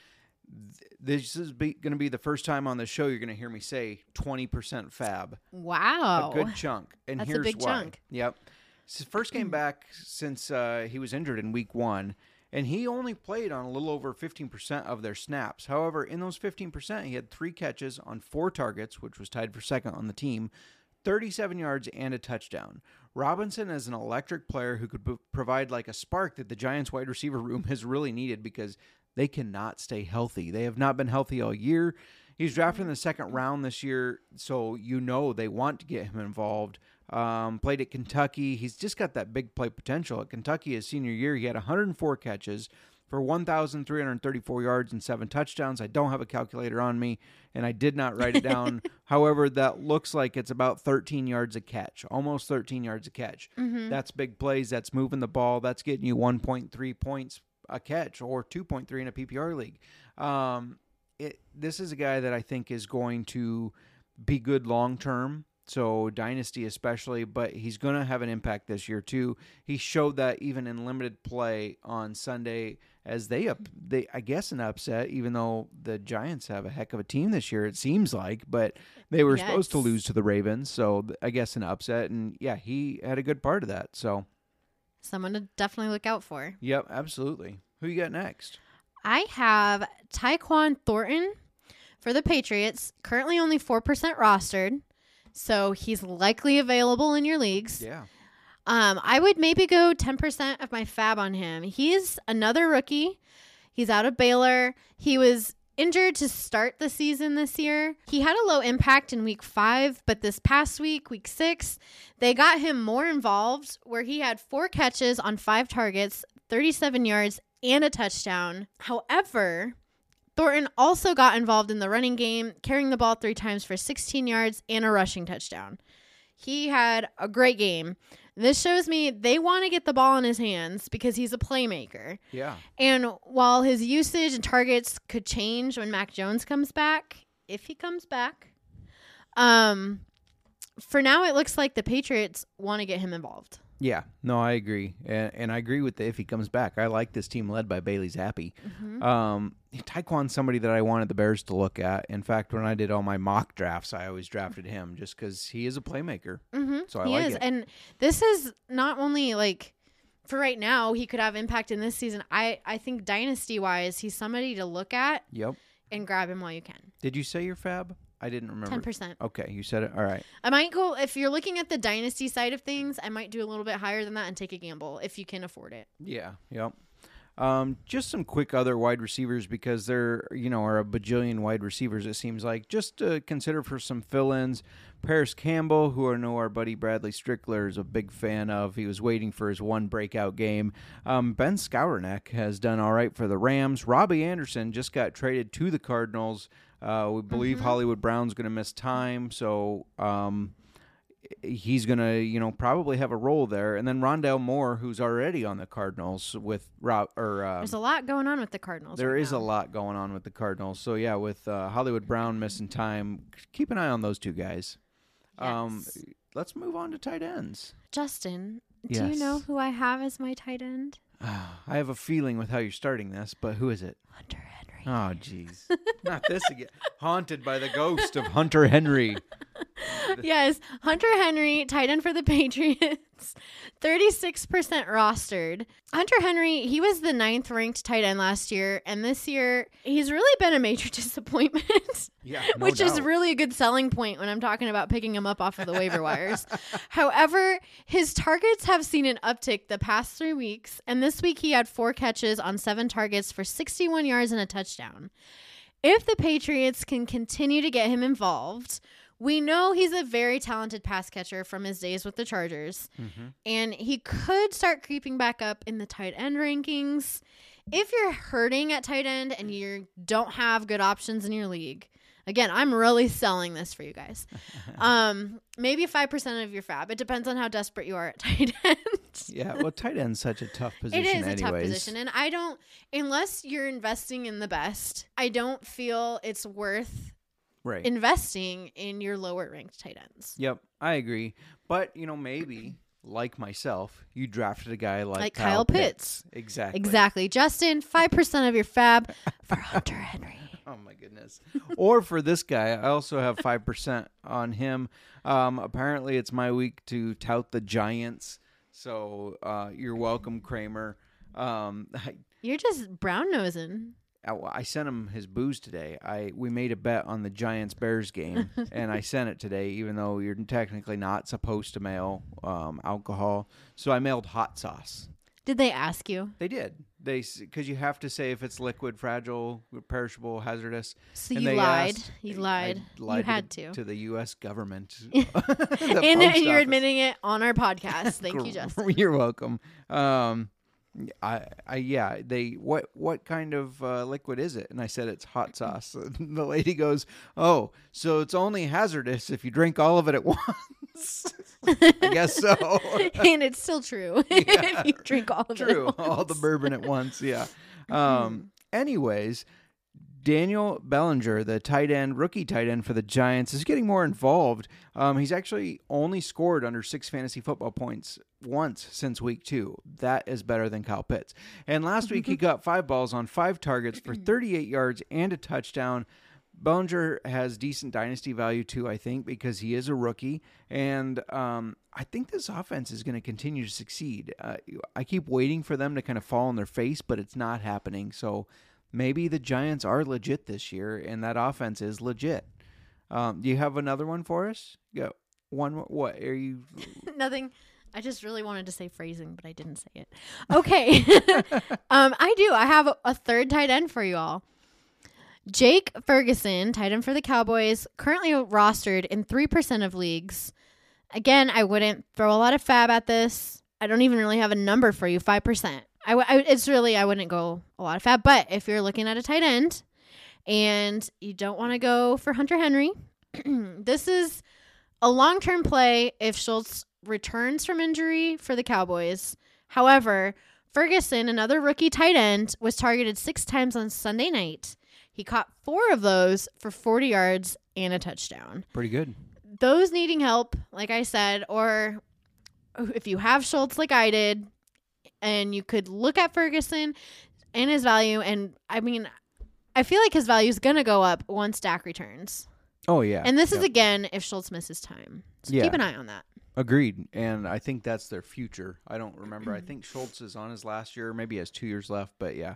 Th- This is going to be the first time on the show you're going to hear me say 20% fab Wow, a good chunk. And That's a here's big why. chunk. Yep. First game back since uh, he was injured in week one, and he only played on a little over 15% of their snaps. However, in those 15%, he had three catches on four targets, which was tied for second on the team, 37 yards, and a touchdown. Robinson is an electric player who could provide like a spark that the Giants wide receiver room has really needed because they cannot stay healthy. They have not been healthy all year. He's drafted in the second round this year, so you know they want to get him involved. Um, played at Kentucky. He's just got that big play potential. At Kentucky, his senior year, he had 104 catches for 1,334 yards and seven touchdowns. I don't have a calculator on me, and I did not write it down. However, that looks like it's about 13 yards a catch, almost 13 yards a catch. That's big plays. That's moving the ball. That's getting you 1.3 points a catch or 2.3 in a PPR league. Um, it, this is a guy that I think is going to be good long term. So dynasty especially, but he's going to have an impact this year too. He showed that even in limited play on Sunday as they up they I guess an upset even though the Giants have a heck of a team this year it seems like, but they were supposed to lose to the Ravens, so I guess an upset and yeah, he had a good part of that. So, someone to definitely look out for. yep, absolutely. Who you got next? I have Tyquan Thornton for the Patriots, currently only 4% rostered. So he's likely available in your leagues. Yeah. Um, I would maybe go 10% of my fab on him. He's another rookie. He's out of Baylor. He was injured to start the season this year. He had a low impact in week five, but this past week, week six, they got him more involved where he had four catches on five targets, 37 yards, and a touchdown. However, Thornton also got involved in the running game, carrying the ball three times for 16 yards and a rushing touchdown. He had a great game. This shows me they want to get the ball in his hands because he's a playmaker. Yeah. And while his usage and targets could change when Mac Jones comes back, if he comes back, um, for now it looks like the Patriots want to get him involved. Yeah, no, I agree, and, and I agree with the, if he comes back. I like this team led by Bailey Zappe. Um, Tyquan's somebody that I wanted the Bears to look at. In fact, when I did all my mock drafts, I always drafted him just because he is a playmaker. Mm-hmm. So I he like is, it. and this is not only like for right now, he could have impact in this season. I I think dynasty wise, he's somebody to look at Yep. and grab him while you can. Did you say your fab? I didn't remember. Ten percent. Okay, you said it. All right. I might go if you're looking at the dynasty side of things. I might do a little bit higher than that and take a gamble if you can afford it. Yeah. Yep. Um, just some quick other wide receivers because there, you know, are a bajillion wide receivers. It seems like just to consider for some fill-ins. Parris Campbell, who I know our buddy Bradley Strickler is a big fan of. He was waiting for his one breakout game. Um, ben Skowronek has done all right for the Rams. Robbie Anderson just got traded to the Cardinals. Uh, we believe Hollywood Brown's going to miss time, so um, he's going to, you know, probably have a role there. And then Rondale Moore, who's already on the Cardinals with Rob or uh, There's a lot going on with the Cardinals. there right is now. a lot going on with the Cardinals. So yeah, with uh, Hollywood Brown missing time, keep an eye on those two guys. Um, let's move on to tight ends. Justin, do you know who I have as my tight end? I have a feeling with how you're starting this, but who is it? Hunter. Oh, jeez, not this again. Haunted by the ghost of Hunter Henry. yes, Hunter Henry, tight end for the Patriots, 36% rostered. Hunter Henry, he was the ninth ranked tight end last year, and this year he's really been a major disappointment. Yeah, which is really a good selling point when I'm talking about picking him up off of the waiver wires. However, his targets have seen an uptick the past three weeks, and this week he had four catches on seven targets for 61 yards and a touchdown. If the Patriots can continue to get him involved, we know he's a very talented pass catcher from his days with the Chargers, mm-hmm. and he could start creeping back up in the tight end rankings. If you're hurting at tight end and you don't have good options in your league, again, I'm really selling this for you guys. Um, maybe five percent of your fab. It depends on how desperate you are at tight end. yeah. Well, tight end's such a tough position. It is a tough position, and I don't unless you're investing in the best. I don't feel it's worth right? investing in your lower ranked tight ends. Yep, I agree. But you know, maybe like myself, you drafted a guy like, Like Kyle, Kyle Pitts. Exactly. Exactly, Justin. Five percent of your fab for Hunter Henry. Oh my goodness. or for this guy, I also have five percent on him. Um, apparently, it's my week to tout the Giants. So uh, you're welcome, Kramer. Um, I, You're just brown nosing. I, I sent him his booze today. I we made a bet on the Giants Bears game, and I sent it today, even though you're technically not supposed to mail um, alcohol. So I mailed hot sauce. Did they ask you? They did. They because you have to say if it's liquid, fragile, perishable, hazardous. So you lied. asked- You lied. lied you to had the, to. to the U.S. government. and The and you're office. admitting it on our podcast. Thank you, Justin. You're welcome. Um, I, I, yeah. They what what kind of uh, liquid is it? And I said it's hot sauce. And the lady goes, "Oh, so it's only hazardous if you drink all of it at once." I guess so. and it's still true if you drink all of True, it. at all the bourbon at once. Yeah. Um. anyways. Daniel Bellinger, the tight end, rookie tight end for the Giants, is getting more involved. Um, he's actually only scored under six fantasy football points once since week two. That is better than Kyle Pitts. And last week he got five balls on five targets for 38 yards and a touchdown. Bellinger has decent dynasty value too, I think, because he is a rookie, and um, I think this offense is going to continue to succeed. Uh, I keep waiting for them to kind of fall on their face, but it's not happening. So maybe the Giants are legit this year, and that offense is legit. Um, do you have another one for us? Go one. What are you? Nothing. I just really wanted to say phrasing, but I didn't say it. Okay. um, I do. I have a, a third tight end for you all. Jake Ferguson, tight end for the Cowboys, currently rostered in 3% of leagues. Again, I wouldn't throw a lot of fab at this. I don't even really have a number for you, 5%. I, I- it's really, I wouldn't go a lot of fab. But if you're looking at a tight end and you don't want to go for Hunter Henry, this is a long term play if Schultz returns from injury for the Cowboys. However, Ferguson, another rookie tight end, was targeted six times on Sunday night. He caught four of those for 40 yards and a touchdown. Pretty good. Those needing help, like I said, or if you have Schultz like I did, and you could look at Ferguson and his value, and I mean, I feel like his value is going to go up once Dak returns. Oh yeah. And this is again if Schultz misses time. So Yeah. keep an eye on that. Agreed, and I think that's their future. I don't remember. I think Schultz is on his last year, maybe he has two years left. But yeah,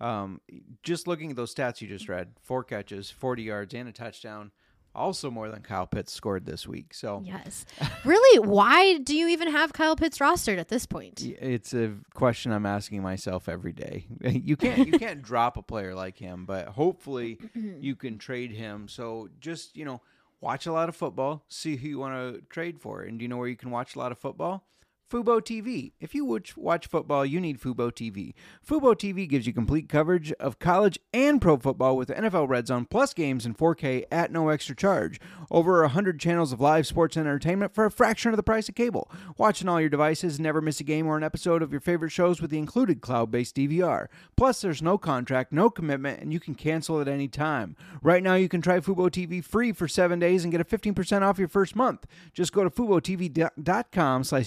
um, just looking at those stats you just read: four catches, forty yards, and a touchdown. Also more than Kyle Pitts scored this week. So Yes. really, why do you even have Kyle Pitts rostered at this point? it's a question I'm asking myself every day. You can't you can't drop a player like him, but hopefully you can trade him. So just you know, watch a lot of football, see who you want to trade for, and do you know where you can watch a lot of football? Fubo TV. If you watch, football, you need Fubo TV. Fubo TV gives you complete coverage of college and pro football with NFL Red Zone plus games in 4K at no extra charge. Over 100 channels of live sports and entertainment for a fraction of the price of cable. Watch on all your devices, never miss a game or an episode of your favorite shows with the included cloud based DVR. Plus, there's no contract, no commitment, and you can cancel at any time. Right now, you can try Fubo TV free for seven days and get a 15% off your first month. Just go to FuboTV.com slash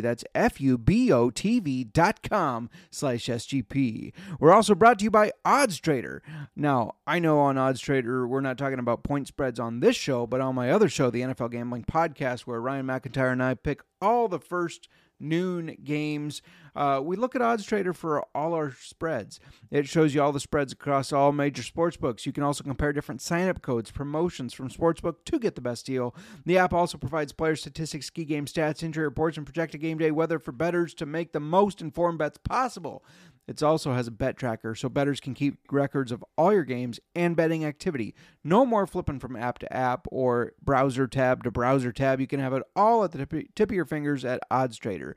That's F-U-B-O-T-V dot com slash SGP. We're also brought to you by Odds Trader. Now, I know on Odds Trader, we're not talking about point spreads on this show, but on my other show, the NFL Gambling Podcast, where Ryan McIntyre and I pick all the first noon games. Uh, we look at Odds Trader for all our spreads. It shows you all the spreads across all major sports books. You can also compare different sign-up codes, promotions from Sportsbook to get the best deal. The app also provides player statistics, ski game stats, injury reports, and projected game day weather for bettors to make the most informed bets possible. It also has a bet tracker so bettors can keep records of all your games and betting activity. No more flipping from app to app or browser tab to browser tab. You can have it all at the tip of your fingers at OddsTrader.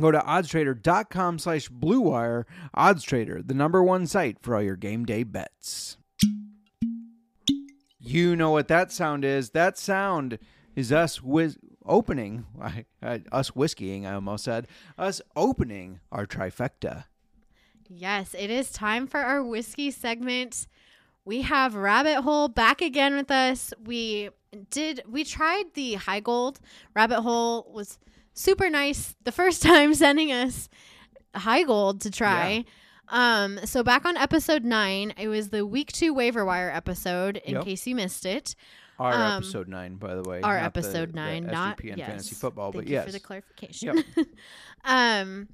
Go to oddstrader.com slash bluewire. OddsTrader, the number one site for all your game day bets. You know what that sound is. That sound is us whiz- opening, us whiskeying, I almost said, us opening our trifecta. Yes, it is time for our whiskey segment. We have Rabbit Hole back again with us. We did we tried the Heigold. Rabbit Hole was super nice the first time sending us Heigold to try. Um so back on episode 9, it was the week 2 waiver wire episode in Yep. case you missed it. Our Um, episode nine, by the way. Our not the- episode the 9, not SGPN yes. fantasy football, Thank but you yes. for the clarification. um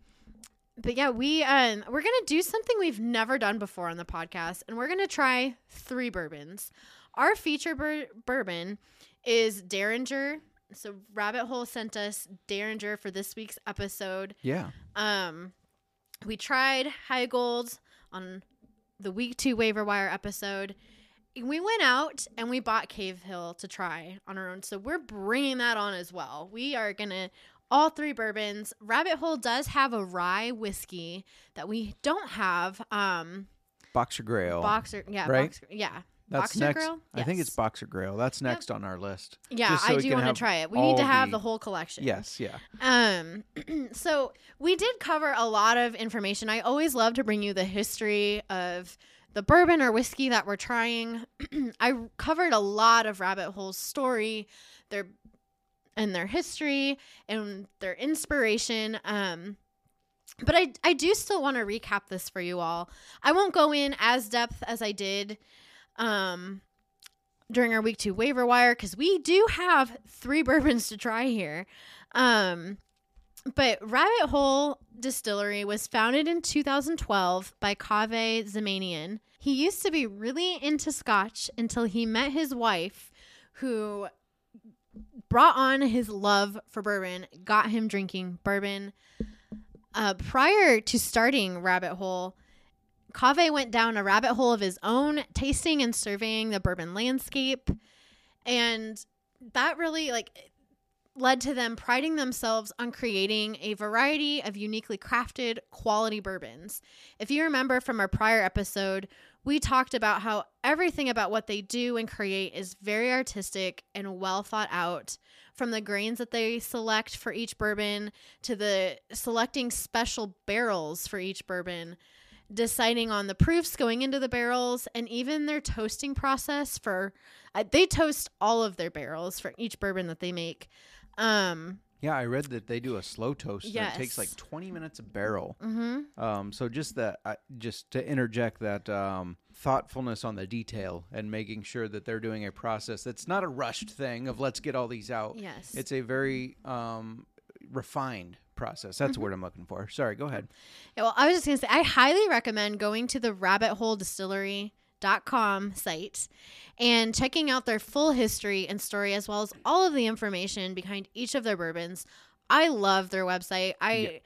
but yeah, we um we're gonna do something we've never done before on the podcast, and we're gonna try three bourbons. Our feature bur- bourbon is Dareringer. So Rabbit Hole sent us Dareringer for this week's episode. yeah. Um, we tried Heigold on the week two waiver wire episode. We went out and we bought Cavehill to try on our own. So we're bringing that on as well. We are going to all three bourbons. Rabbit Hole does have a rye whiskey that we don't have. Um, Boxergrail. Boxer, yeah, right? Boxer, yeah. That's Boxer next. Grill? I think it's Boxergrail. That's next on our list. Yeah, so I do want to try it. We need to have the- the whole collection. Yes, yeah. Um, so we did cover a lot of information. I always love to bring you the history of the bourbon or whiskey that we're trying. I covered a lot of Rabbit Hole's story, their and their history and their inspiration. Um, but I I do still want to recap this for you all. I won't go in as depth as I did um during our week two waiver wire because we do have three bourbons to try here. Um, but Rabbit Hole Distillery was founded in 2012 by Kaveh Zamanian. He used to be really into scotch until he met his wife, who brought on his love for bourbon, got him drinking bourbon. Uh, prior to starting Rabbit Hole, Kaveh went down a rabbit hole of his own, tasting and surveying the bourbon landscape. And that really like led to them priding themselves on creating a variety of uniquely crafted quality bourbons. If you remember from our prior episode, we talked about how everything about what they do and create is very artistic and well thought out. From the grains that they select for each bourbon to the selecting special barrels for each bourbon, deciding on the proofs going into the barrels, and even their toasting process for uh, they toast all of their barrels for each bourbon that they make. Um, Yeah, I read that they do a slow toast. and it takes like 20 minutes a barrel. mhm. Um, so just that, I just to interject that, um, thoughtfulness on the detail and making sure that they're doing a process that's not a rushed thing of let's get all these out. Yes. It's a very um, refined process. That's the Mm-hmm. word I'm looking for. Sorry, go ahead. Yeah, well, I was just going to say, I highly recommend going to the rabbithole site and checking out their full history and story, as well as all of the information behind each of their bourbons. I love their website. I.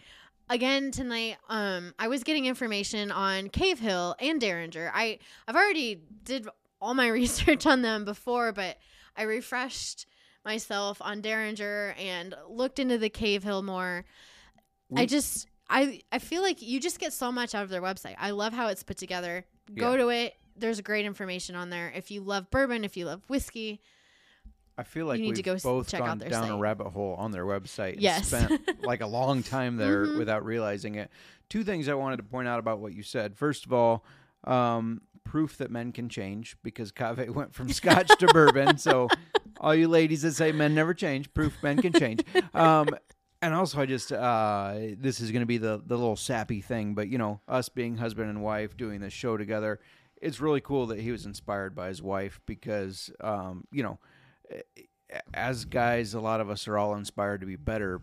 Again tonight, um, I was getting information on Cavehill and Dareringer. I I've already did all my research on them before, but I refreshed myself on Dareringer and looked into the Cavehill more. I just I I feel like you just get so much out of their website. I love how it's put together. Go Yeah. to it. There's great information on there. If you love bourbon, if you love whiskey, I feel like You need we've to go both check out gone their down a rabbit hole on their website and Yes. spent like a long time there Mhm. without realizing it. Two things I wanted to point out about what you said. First of all, um, proof that men can change because Kaveh went from scotch to bourbon. So all you ladies that say men never change, proof men can change. Um, and also, I just uh, this is going to be the the little sappy thing, but you know, us being husband and wife doing this show together, it's really cool that he was inspired by his wife because um, you know, as guys, a lot of us are all inspired to be better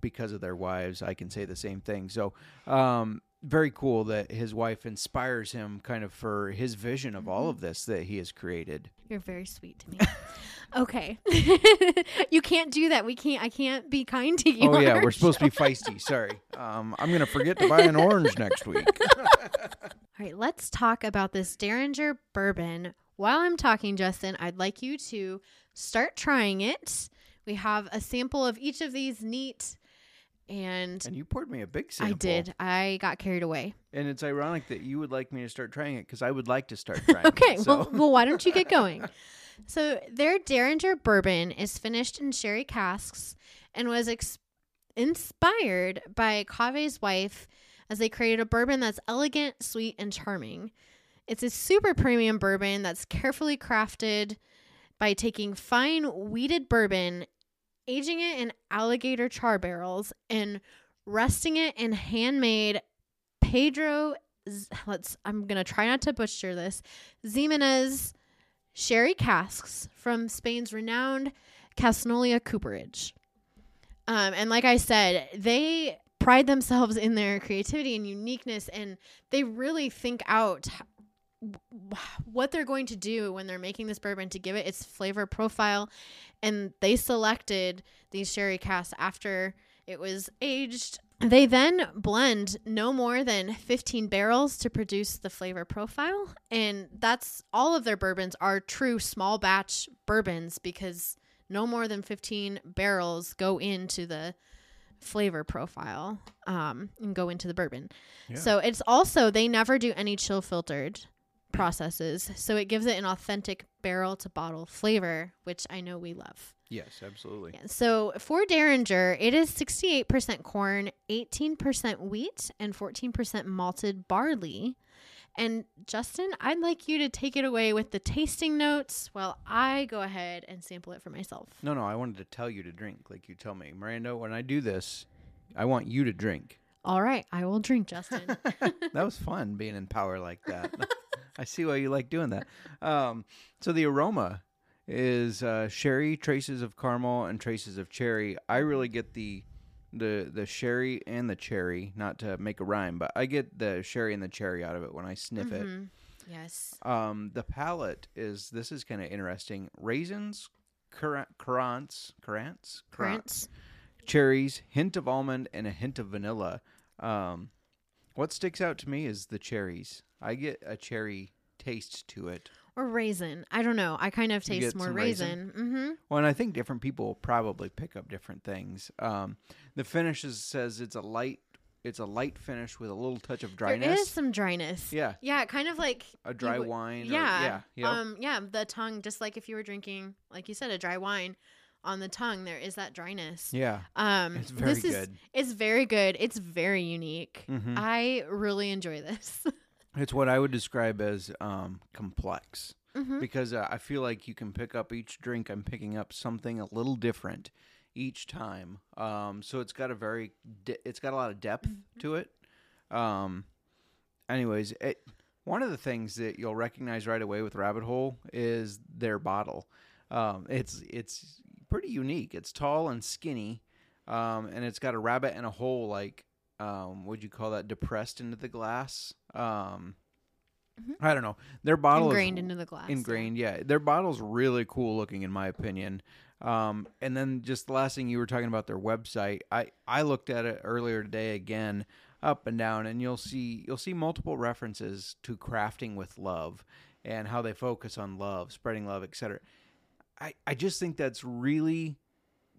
because of their wives. I can say the same thing. So, um, very cool that his wife inspires him kind of for his vision of all of this that he has created. you're very sweet to me. okay. you can't do that. We can't I can't be kind to you. oh yeah, we're supposed show. to be feisty. Sorry, um, I'm gonna forget to buy an orange next week. All right, let's talk about this Dareringer bourbon. While I'm talking, Justin, I'd like you to start trying it. We have a sample of each of these neat, and and you poured me a big sample. I did. I got carried away. and it's ironic that you would like me to start trying it because I would like to start trying. Okay, it, so. well, well, why don't you get going? So, their Dareringer bourbon is finished in sherry casks and was ex- inspired by Kaveh's wife as they created a bourbon that's elegant, sweet, and charming. It's a super premium bourbon that's carefully crafted by taking fine wheated bourbon, aging it in alligator char barrels, and resting it in handmade Pedro. Let's. I'm gonna try not to butcher this. Ximenez sherry casks from Spain's renowned Casknolia cooperage. Um, and like I said, they pride themselves in their creativity and uniqueness, and they really think out what they're going to do when they're making this bourbon to give it its flavor profile. And they selected these sherry casks after it was aged. They then blend no more than 15 barrels to produce the flavor profile. And that's all of their bourbons are true small batch bourbons because no more than 15 barrels go into the flavor profile um, and go into the bourbon. So it's also, they never do any chill filtered processes. So it gives it an authentic barrel to bottle flavor, which I know we love. Yes, absolutely. Yeah, So for Dareringer, it is 68% corn, 18% wheat, and 14% malted barley. And Justin, I'd like you to take it away with the tasting notes while I go ahead and sample it for myself. No, no, I wanted to tell you to drink, like you tell me, Miranda. When I do this, I want you to drink. All right, I will drink, Justin. that was fun being in power like that. I see why you like doing that. Um, so the aroma is uh, sherry, traces of caramel, and traces of cherry. I really get the the the sherry and the cherry. Not to make a rhyme, but I get the sherry and the cherry out of it when I sniff Mhm. Yes. Um, the palate is this is kind of interesting. Raisins, cur- currants, currants, Currants. cherries, hint of almond, and a hint of vanilla. Um, what sticks out to me is the cherries. I get a cherry taste to it. Or raisin. I don't know. I kind of taste more raisin. raisin? Mm-hmm. Well, and I think different people will probably pick up different things. Um, the finish is, says it's a light, it's a light finish with a little touch of dryness. There is some dryness. Yeah, Yeah, kind of like a dry wine. or- Yeah. yeah, yeah. Um. Yeah. The tongue, just like if you were drinking, like you said, a dry wine, on the tongue there is that dryness. yeah. Um. It's very this is good. it's very good. It's very unique. Mhm. I really enjoy this. It's what I would describe as um, complex. Mhm. because uh, I feel like you can pick up each drink. I'm picking up something a little different each time. Um, so it's got a very, de- it's got a lot of depth Mm-hmm. to it. Um, anyways, it one of the things that you'll recognize right away with Rabbit Hole is their bottle. Um, it's it's pretty unique. It's tall and skinny, um, and it's got a rabbit and a hole like um, would you call that depressed into the glass? Um, I don't know. Their bottle Ingrained is into the glass. ingrained. Yeah, their bottle's really cool looking, in my opinion. Um, and then just the last thing you were talking about their website, I I looked at it earlier today again, up and down, and you'll see you'll see multiple references to crafting with love and how they focus on love, spreading love, etc. I I just think that's really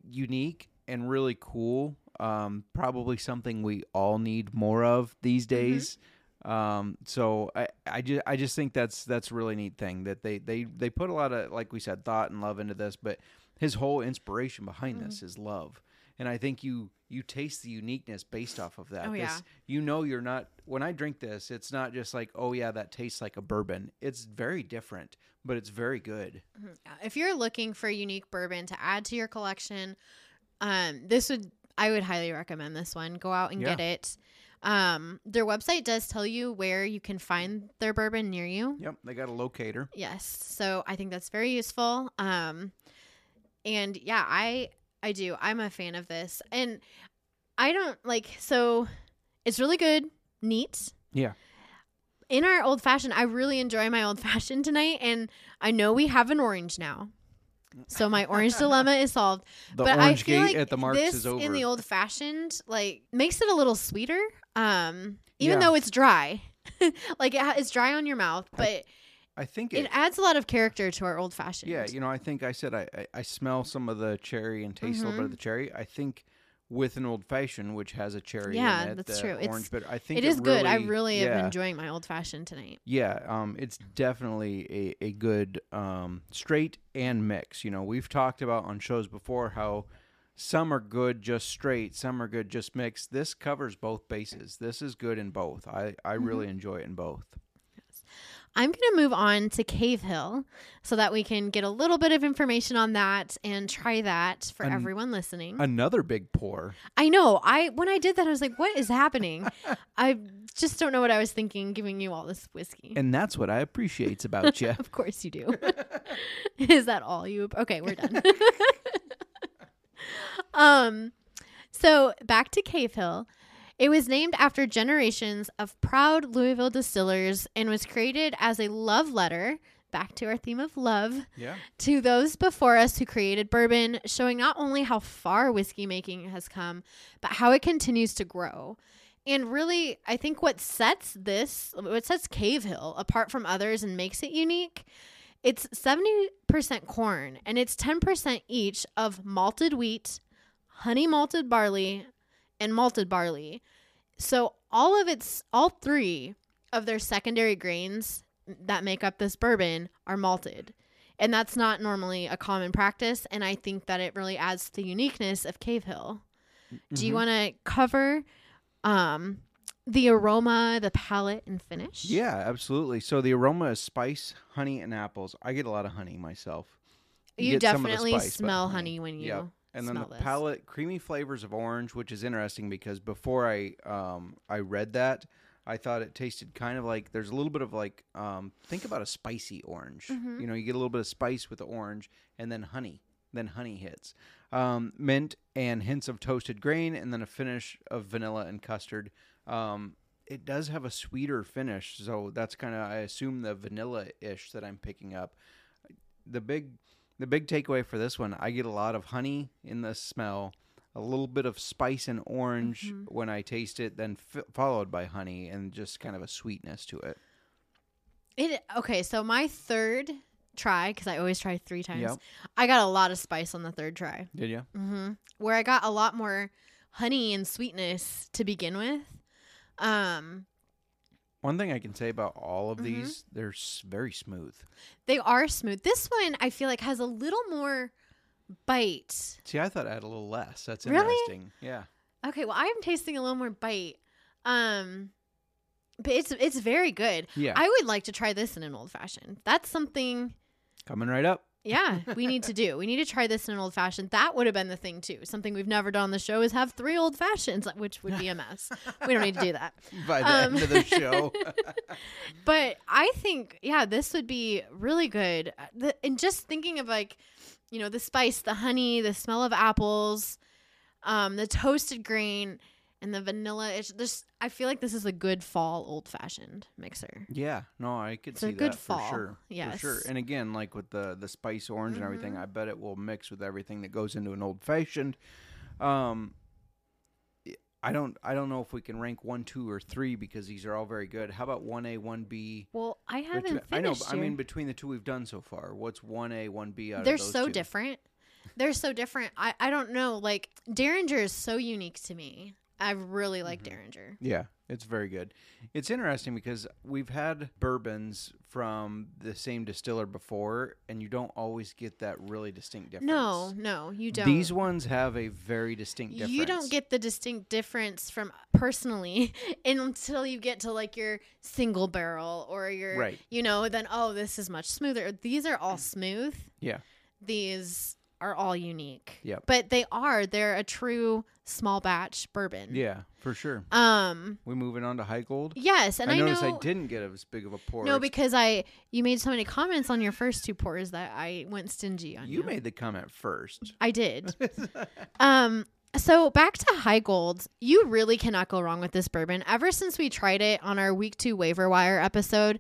unique and really cool. Um, probably something we all need more of these days. Um, so I, I just I just think that's that's a really neat thing that they they they put a lot of like we said thought and love into this, but his whole inspiration behind this is love, and I think you you taste the uniqueness based off of that. Oh, This- yeah. you know you're not when I drink this, it's not just like oh yeah that tastes like a bourbon. It's very different, but it's very good. Yeah, If you're looking for unique bourbon to add to your collection, um, this would I would highly recommend this one. Go out and Yeah. get it. Um, their website does tell you where you can find their bourbon near you. Yep, they got a locator. Yes, so I think that's very useful. Um, and yeah, I I do. I'm a fan of this, and I don't like so. It's really good, neat. Yeah. In our old fashioned, I really enjoy my old fashioned tonight, and I know we have an orange now. So my orange dilemma is solved. The but I orange feel gate like at the Marks this is over. in the old fashioned like makes it a little sweeter. Um, even Yeah. though it's dry, like it ha- it's dry on your mouth, but I think it adds a lot of character to our old fashioned. Yeah, you know, I think I said I, I, I smell some of the cherry and taste a little bit Mm-hmm. of the cherry. I think with an old fashioned, which has a cherry Yeah, in it, that's the true. It's- orange, but I think it is good. I really- really yeah, am enjoying my old fashioned tonight. Yeah, um, it's definitely a, a good um, straight and mix. You know, we've talked about on shows before how some are good just straight, some are good just mixed. This covers both bases. This is good in both. I, I Mm-hmm. really enjoy it in both. I'm going to move on to Cavehill so that we can get a little bit of information on that and try that for An- everyone listening. Another big pour. I know. I when I did that, I was like, "What is happening?" I just don't know what I was thinking, giving you all this whiskey. And that's what I appreciate about you. Of course you do. Is that all you? Okay, we're done. Um, so back to Cavehill. It was named after generations of proud Louisville distillers and was created as a love letter. Back to our theme of love Yeah. to those before us who created bourbon, showing not only how far whiskey making has come, but how it continues to grow. And really, I think what sets this, what sets Cavehill apart from others and makes it unique, it's 70% corn and it's 10% each of malted wheat, honey malted barley, and malted barley. So all of its, all three of their secondary grains that make up this bourbon are malted. And that's not normally a common practice. And I think that it really adds to the uniqueness of Cavehill. Do you want to cover um, the aroma, the palate, and finish? Yeah, absolutely. So the aroma is spice, honey, and apples. I get a lot of honey myself. You, get some of the definitely spice, smell honey when you Yep. And then the this. palate, creamy flavors of orange, which is interesting because before I um I read that, I thought it tasted kind of like there's a little bit of like um think about a spicy orange. Mm-hmm. You know, you get a little bit of spice with the orange, and then honey. Then honey hits. Um, mint and hints of toasted grain, and then a finish of vanilla and custard. Um, it does have a sweeter finish, so that's kind of I assume the vanilla ish that I'm picking up. The big the big takeaway for this one, I get a lot of honey in the smell, a little bit of spice and orange when I taste it, then f- followed by honey and just kind of a sweetness to it. It okay. So my third try, because I always try three times, Yep. I got a lot of spice on the third try. Did you? hmm Where I got a lot more honey and sweetness to begin with. Um, One thing I can say about all Mm-hmm. of these, they're s- very smooth. they are smooth. This one I feel like has a little more bite. See, I thought I had a little less. That's Really? interesting. Yeah. Okay, well I'm tasting a little more bite. Um, but it's it's very good. Yeah. I would like to try this in an old fashioned. That's something. Coming right up. Yeah, we need to do. We need to try this in an old fashioned. That would have been the thing too. Something we've never done on the show is have three old fashions, which would be a mess. we don't need to do that. By the Um, end of the show. But I think, yeah, this would be really good. Uh, The, and just thinking of like, you know, the spice, the honey, the smell of apples, um, the toasted grain, and the vanilla. It's just, I feel like this is a good fall old fashioned mixer. yeah, no, I could It's a see good fall, for sure. For sure. And again, like with the the spice orange and everything, Mhm. I bet it will mix with everything that goes into an old fashioned. Um I don't I don't know if we can rank one, two, or three because these are all very good. How about one A, one B? Well, I haven't finished. I know. but I mean, between the two we've done so far, what's one A, one B out they're of those so two? different. They're so different. I, I don't know. Like Dareringer is so unique to me. I really like Mm-hmm. Dareringer. Yeah, it's very good. It's interesting because we've had bourbons from the same distiller before, and you don't always get that really distinct difference. No, no, you don't. These ones have a very distinct difference. You don't get the distinct difference from personally until you get to like your single barrel or your, Right. you know, then, oh, this is much smoother. These are all smooth. Yeah. These are all unique. Yep. But they are, they're a true small batch bourbon. Yeah, for sure. Um, We moving on to Heigold. yes. And I, I noticed know. I didn't get as big of a pour. No, because I you made so many comments on your first two pours that I went stingy on you. you made the comment first. I did. um so back to Heigold. You really cannot go wrong with this bourbon. Ever since we tried it on our week 2 waiver wire episode,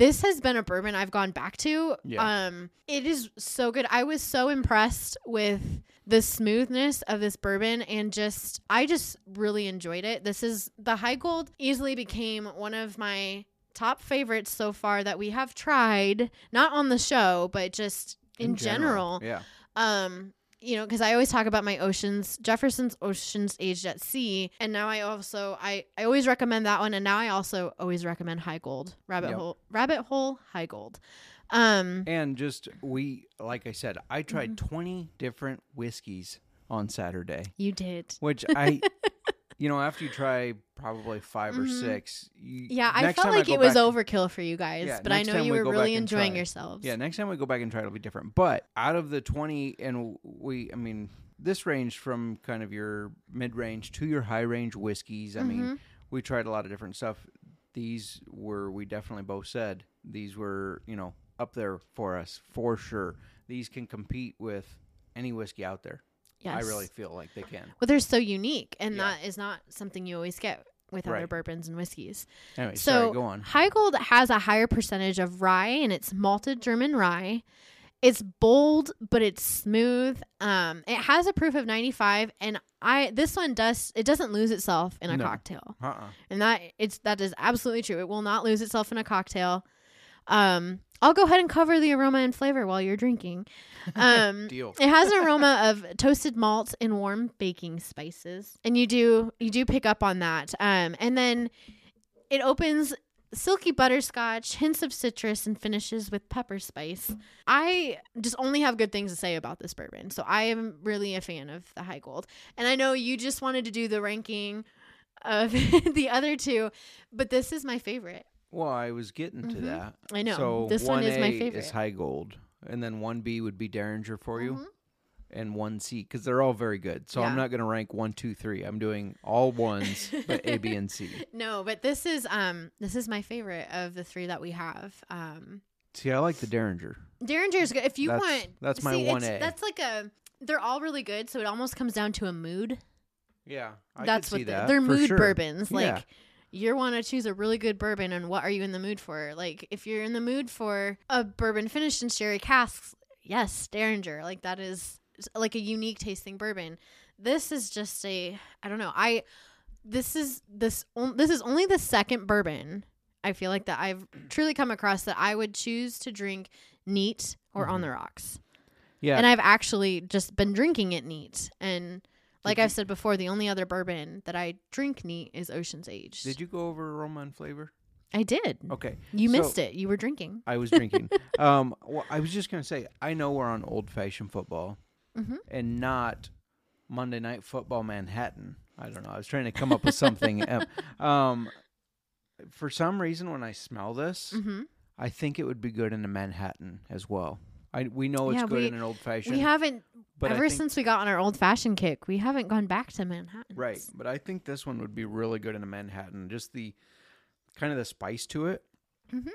this has been a bourbon I've gone back to. Yeah. Um it is so good. I was so impressed with the smoothness of this bourbon and just I just really enjoyed it. This is the Heigold easily became one of my top favorites so far that we have tried, not on the show, but just in, general. Yeah. Um, you know, because I always talk about my oceans, Jefferson's Oceans Aged at Sea, and now I also I I always recommend that one, and now I also always recommend Heigold, Rabbit Yep. Hole, Rabbit Hole Heigold. Um, And just we, like I said, I tried Mm-hmm. 20 different whiskeys on Saturday, you did. which I, you know, after you try probably 5 or Mhm. six, you, Yeah, I felt like go it was overkill for you guys, Yeah, but I know you we were really enjoying yourselves. Yeah, next time we go back and try, it'll be different. But out of the 20, and we, I mean, this ranged from kind of your mid range to your high range whiskeys. I Mm-hmm. mean, we tried a lot of different stuff. These were, we definitely both said, these were, you know, up there for us for sure. These can compete with any whiskey out there. I really feel like they can. Well, they're so unique, and Yeah. that is not something you always get with other bourbons and whiskeys. Anyway, So sorry, go on. Heigold has a higher percentage of rye and it's malted German rye. It's bold, but it's smooth. Um, it has a proof of 95 and I this one does it doesn't lose itself in a No. cocktail. Uh uh And that it's that is absolutely true. It will not lose itself in a cocktail. Um, I'll go ahead and cover the aroma and flavor while you're drinking. Um, Deal. it has an aroma of toasted malt and warm baking spices, and you do you do pick up on that. Um, and then it opens silky butterscotch, hints of citrus, and finishes with pepper spice. I just only have good things to say about this bourbon, so I am really a fan of the Heigold. And I know you just wanted to do the ranking of the other two, but this is my favorite. Well, I was getting to Mhm. that. I know. So This one is my 1A favorite. Is Heigold, and then one B would be Dareringer for you, Mhm. and one C because they're all very good. So I'm Yeah. not going to rank one, two, three. I'm doing all ones, but A, B, and C. No, but this is um this is my favorite of the three that we have. Um See, I like the Dareringer. Dareringer's good. If you That's- want that's my see, it's- 1A. That's like a they're all really good, so it almost comes down to a mood. Yeah, I that's what they- that. they're mood bourbons. Like Yeah. You want to choose a really good bourbon and what are you in the mood for? Like if you're in the mood for a bourbon finished in sherry casks, yes, Dareringer. Like that is like a unique tasting bourbon. This is just a I don't know. I this is this on- this is only the second bourbon I feel like that I've truly come across that I would choose to drink neat or on mm-hmm. the rocks. Yeah, And I've actually just been drinking it neat. And like I've said before, the only other bourbon that I drink neat is Ocean's Age. did you go over aroma and flavor? I did. Okay, You so- missed it. You were drinking. I was drinking. um, well, I was just gonna say, I know we're on old fashioned football, Mhm. and not Monday Night Football Manhattan. I don't know. I was trying to come up with something. Um, um, for some reason, when I smell this, Mm-hmm. I think it would be good in a Manhattan as well. I we know it's Yeah, good we- in an old fashioned. We haven't but ever since we got on our old fashioned kick. We haven't gone back to Manhattan. Right, but I think this one would be really good in a Manhattan. Just the kind of the spice to it, Mhm.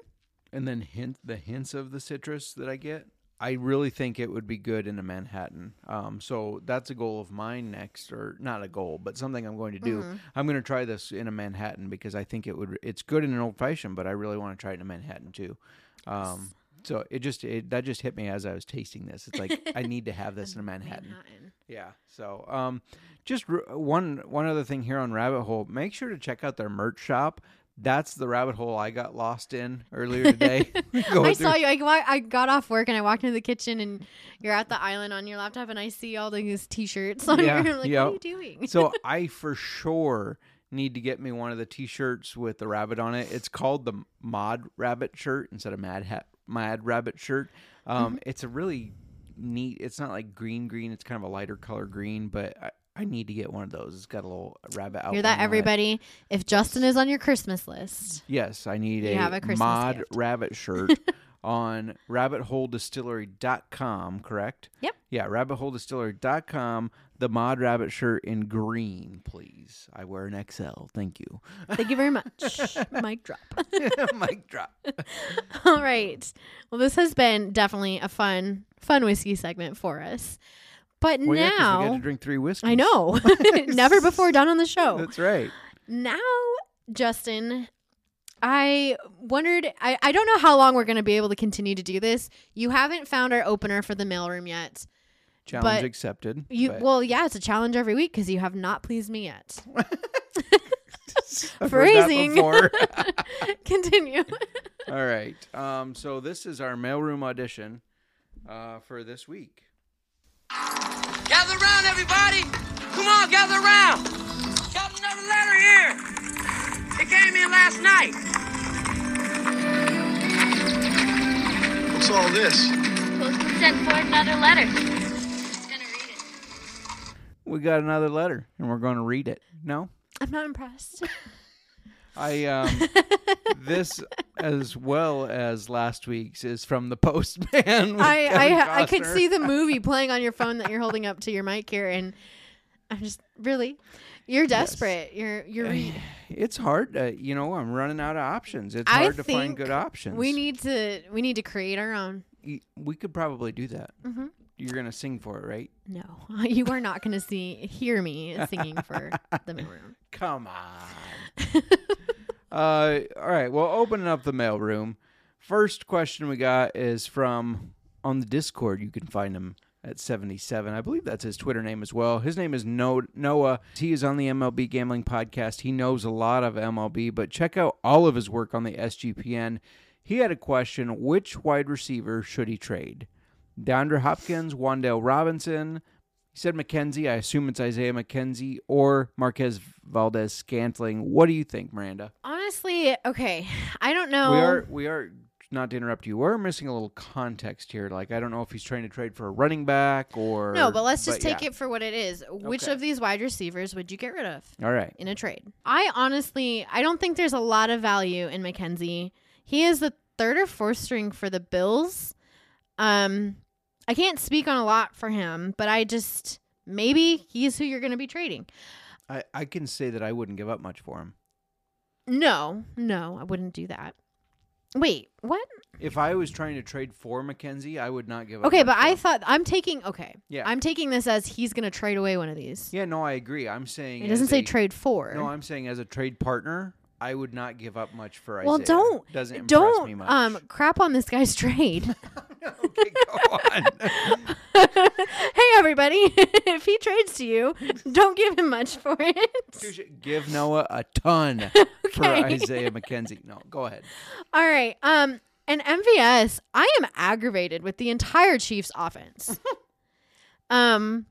and then hint the hints of the citrus that I get. I really think it would be good in a Manhattan. Um, so that's a goal of mine next, or not a goal, but something I'm going to do. Mm-hmm. I'm going to try this in a Manhattan because I think it would. It's good in an old fashioned, but I really want to try it in a Manhattan too. Um, so it just it, that just hit me as I was tasting this. It's like I need to have this in a Manhattan. Manhattan. Yeah. So, um, just r- one one other thing here on Rabbit Hole. Make sure to check out their merch shop. That's the rabbit hole I got lost in earlier today. I saw you. I, I got off work and I walked into the kitchen and you're at the island on your laptop and I see all these t-shirts on Yeah, your. I'm like, yep. what are you doing? so I for sure need to get me one of the T-shirts with the rabbit on it. It's called the Mod Rabbit shirt instead of Mad Hat Mad Rabbit shirt. Um, Mm-hmm. It's a really neat. It's not like green green. It's kind of a lighter color green, but I, I need to get one of those. It's got a little rabbit outline. Hear that, on it. everybody? If Justin is on your Christmas list, Yes, I need a, have a mod gift. rabbit shirt on rabbitholedistillery.com, correct? Yep. Yeah, rabbitholedistillery.com. The mod rabbit shirt in green, please. I wear an XL. Thank you. thank you very much. Mic drop. Mic drop. All right. Well, this has been definitely a fun, fun whiskey segment for us. But Well, yeah, 'cause we now, got to drink three whiskeys. I know, never before done on the show. That's right. now, Justin, I wondered. I, I don't know how long we're going to be able to continue to do this. You haven't found our opener for the mailroom yet. Challenge But accepted. You but- well, yeah, it's a challenge every week because you have not pleased me yet. I've phrasing. Continue. All right. Um, so this is our mailroom audition uh, for this week. Gather around, everybody! Come on, gather around! Got another letter here! It came in last night. What's all this? Postman sent for another letter. We got another letter, and we're going to read it. No, I'm not impressed. I um, this as well as last week's is from the postman. I I, I could see the movie playing on your phone that you're holding up to your mic here, and I'm just really, you're desperate. You're you're. Re- It's hard. Uh, you know, I'm running out of options. It's I hard to find good options. we need to we need to create our own. We could probably do that. Mhm. You're gonna sing for it, right? No, you are not going to see hear me singing for the mailroom. Come on. uh, all right. Well, opening up the mailroom. First question we got is from on the Discord. You can find him at 77. I believe that's his Twitter name as well. His name is No- Noah. He is on the MLB Gambling Podcast. He knows a lot of MLB, but check out all of his work on the SGPN. He had a question Which wide receiver should he trade? DeAndre Hopkins, Wan'Dale Robinson, he said McKenzie. I assume it's Isaiah McKenzie or Marquez Valdes-Scantling. What do you think, Miranda? Honestly, okay, I don't know. We are we are not to interrupt you. We're missing a little context here. Like I don't know if he's trying to trade for a running back or no, but let's just take yeah. it for what it is. Which Okay. of these wide receivers would you get rid of? All right. in a trade. I honestly, I don't think there's a lot of value in McKenzie. He is the third or fourth string for the Bills. Um, I can't speak on a lot for him, but I just maybe he's who you're going to be trading. I, I can say that I wouldn't give up much for him. No, no, I wouldn't do that. Wait, what? If I was trying to trade for McKenzie, I would not give up. Okay, but I him. thought I'm taking okay. Yeah. I'm taking this as he's going to trade away one of these. Yeah, no, I agree. I'm saying It doesn't say a- trade for. No, I'm saying as a trade partner, I would not give up much for Isaiah. well, don't doesn't don't me much. um crap on this guy's trade. okay, go on. hey everybody, if he trades to you, don't give him much for it. Give Noah a ton for Isaiah McKenzie. No, go ahead. All right. Um and MVS, I am aggravated with the entire Chiefs offense. um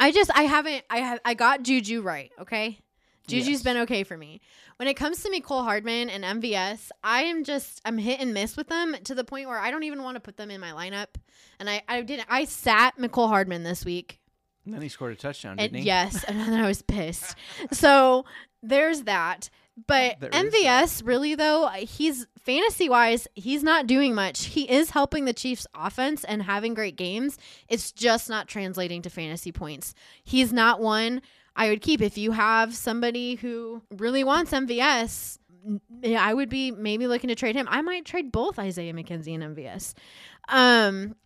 I just I haven't I have I got Juju right, okay? Juju's Yes. been okay for me. When it comes to Mecole Hardman and MVS, I am just I'm hit and miss with them to the point where I don't even want to put them in my lineup. And I I didn't I sat Mecole Hardman this week And then he scored a touchdown, didn't he? yes, and then I was pissed. so there's that. But There MVS, really though, he's fantasy wise, he's not doing much. He is helping the Chiefs offense and having great games. It's just not translating to fantasy points. He's not one I would keep. If you have somebody who really wants MVS, I would be maybe looking to trade him. I might trade both Isaiah McKenzie and MVS. Um,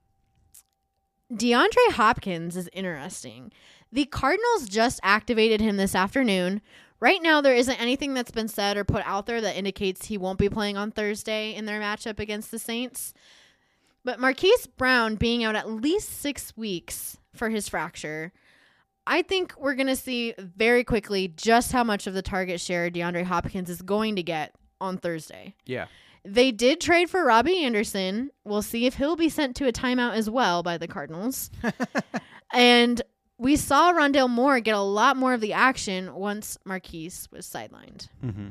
DeAndre Hopkins is interesting. The Cardinals just activated him this afternoon. Right now, there isn't anything that's been said or put out there that indicates he won't be playing on Thursday in their matchup against the Saints. But Marquise Brown being out at least six weeks for his fracture, I think we're going to see very quickly just how much of the target share DeAndre Hopkins is going to get on Thursday. Yeah. They did trade for Robbie Anderson. We'll see if he'll be sent to a timeout as well by the Cardinals. and we saw Rondale Moore get a lot more of the action once Marquise was sidelined. Mm-hmm.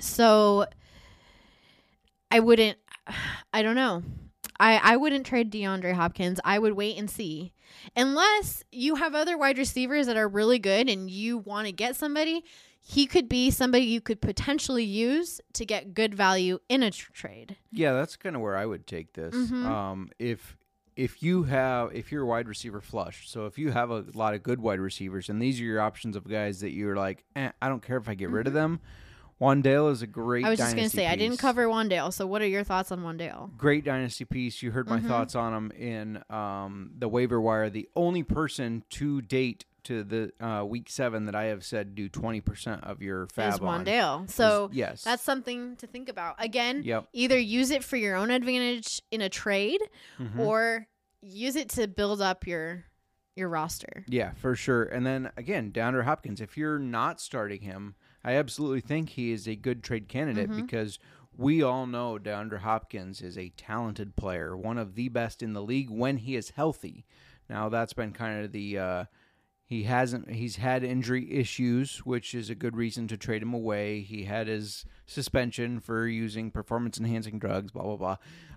So I wouldn't I don't know. I, I wouldn't trade DeAndre Hopkins. I would wait and see. Unless you have other wide receivers that are really good and you want to get somebody, he could be somebody you could potentially use to get good value in a tr- trade. Yeah, that's kind of where I would take this. Mhm. Um, if if you have if you're a wide receiver flush, so if you have a lot of good wide receivers, and these are your options of guys that you're like, eh, I don't care if I get rid of them. Wan'Dale is a great. Mm-hmm. I was just going to say, I didn't cover Wan'Dale. So, what are your thoughts on Wan'Dale? Great dynasty piece. You heard my Mhm. thoughts on him in um, the waiver wire. The only person to date to the uh, week seven that I have said do twenty percent of your FAAB Is on Wan'Dale. So, is- yes, that's something to think about. Again, Yep. either use it for your own advantage in a trade Mhm. or use it to build up your your roster. Yeah, for sure. And then again, DeAndre Hopkins, if you're not starting him, I absolutely think he is a good trade candidate Mhm. because we all know DeAndre Hopkins is a talented player, one of the best in the league when he is healthy. Now that's been kind of the uh, he hasn't he's had injury issues, which is a good reason to trade him away. He had his suspension for using performance enhancing drugs, blah blah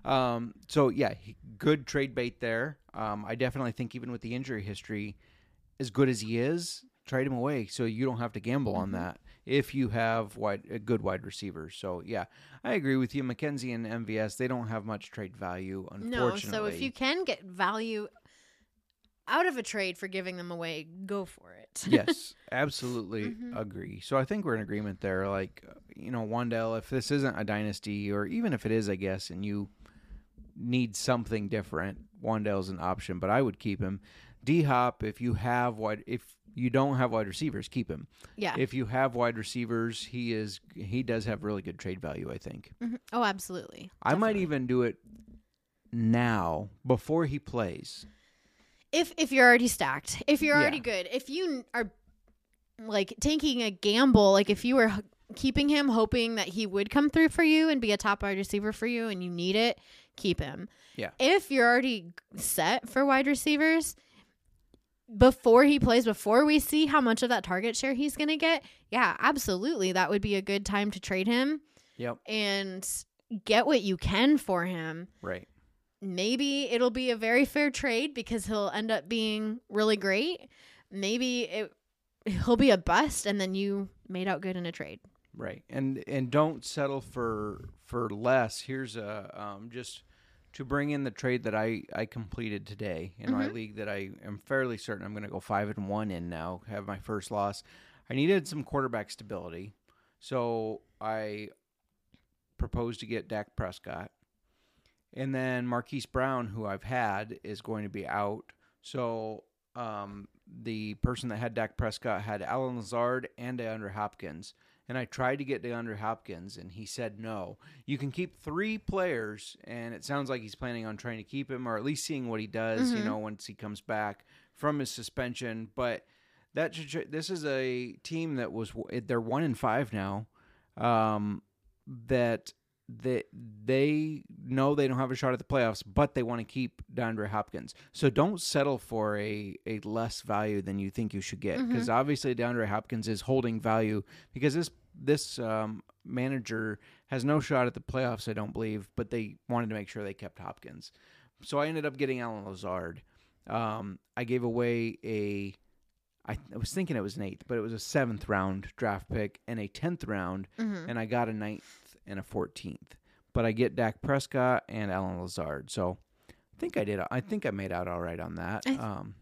blah. Um, so yeah, he, good trade bait there. Um, I definitely think even with the injury history, as good as he is, trade him away so you don't have to gamble on that if you have wide a good wide receivers. So yeah, I agree with you. McKenzie and MVS they don't have much trade value. Unfortunately. No, so if you can get value out of a trade for giving them away, go for it. yes, absolutely Mhm. agree. So I think we're in agreement there. Like, you know, Wan'Dale, if this isn't a dynasty, or even if it is, I guess, and you need something different, Wan'Dale's an option. But I would keep him. D Hop, if you have wide, if you don't have wide receivers, keep him. yeah. If you have wide receivers, he is he does have really good trade value. I think. Mhm. Oh, absolutely. I might even do it now before he plays. if if you're already stacked, if you're already Yeah. good, if you are like taking a gamble, like if you were keeping him hoping that he would come through for you and be a top wide receiver for you and you need it, keep him. Yeah. If you're already set for wide receivers, before he plays, before we see how much of that target share he's going to get, yeah, absolutely. That would be a good time to trade him Yep. and get what you can for him Right. maybe it'll be a very fair trade because he'll end up being really great. Maybe it he'll be a bust and then you made out good in a trade. Right, and and don't settle for for less. Here's a um, just to bring in the trade that I I completed today in my Mhm. league that I am fairly certain I'm going to go five and one in now. Have my first loss. I needed some quarterback stability, so I proposed to get Dak Prescott, and then Marquise Brown, who I've had, is going to be out. So um, the person that had Dak Prescott had Allen Lazard and DeAndre Hopkins. And I tried to get DeAndre Hopkins, and he said no. You can keep three players, and it sounds like he's planning on trying to keep him, or at least seeing what he does. You Mhm. know, once he comes back from his suspension. But that should- this is a team that was they're one in five now. Um, that that they know they don't have a shot at the playoffs, but they want to keep DeAndre Hopkins. So don't settle for a, a less value than you think you should get, because obviously DeAndre Hopkins is holding value because this this um, manager has no shot at the playoffs. I don't believe, but they wanted to make sure they kept Hopkins. So I ended up getting Allen Lazard. Um, I gave away a I, I was thinking it was an eighth, but it was a seventh round draft pick and a tenth round, Mm-hmm. and I got a ninth and a fourteenth. But I get Dak Prescott and Allen Lazard, so I think I did. I think I made out all right on that. I th- Um,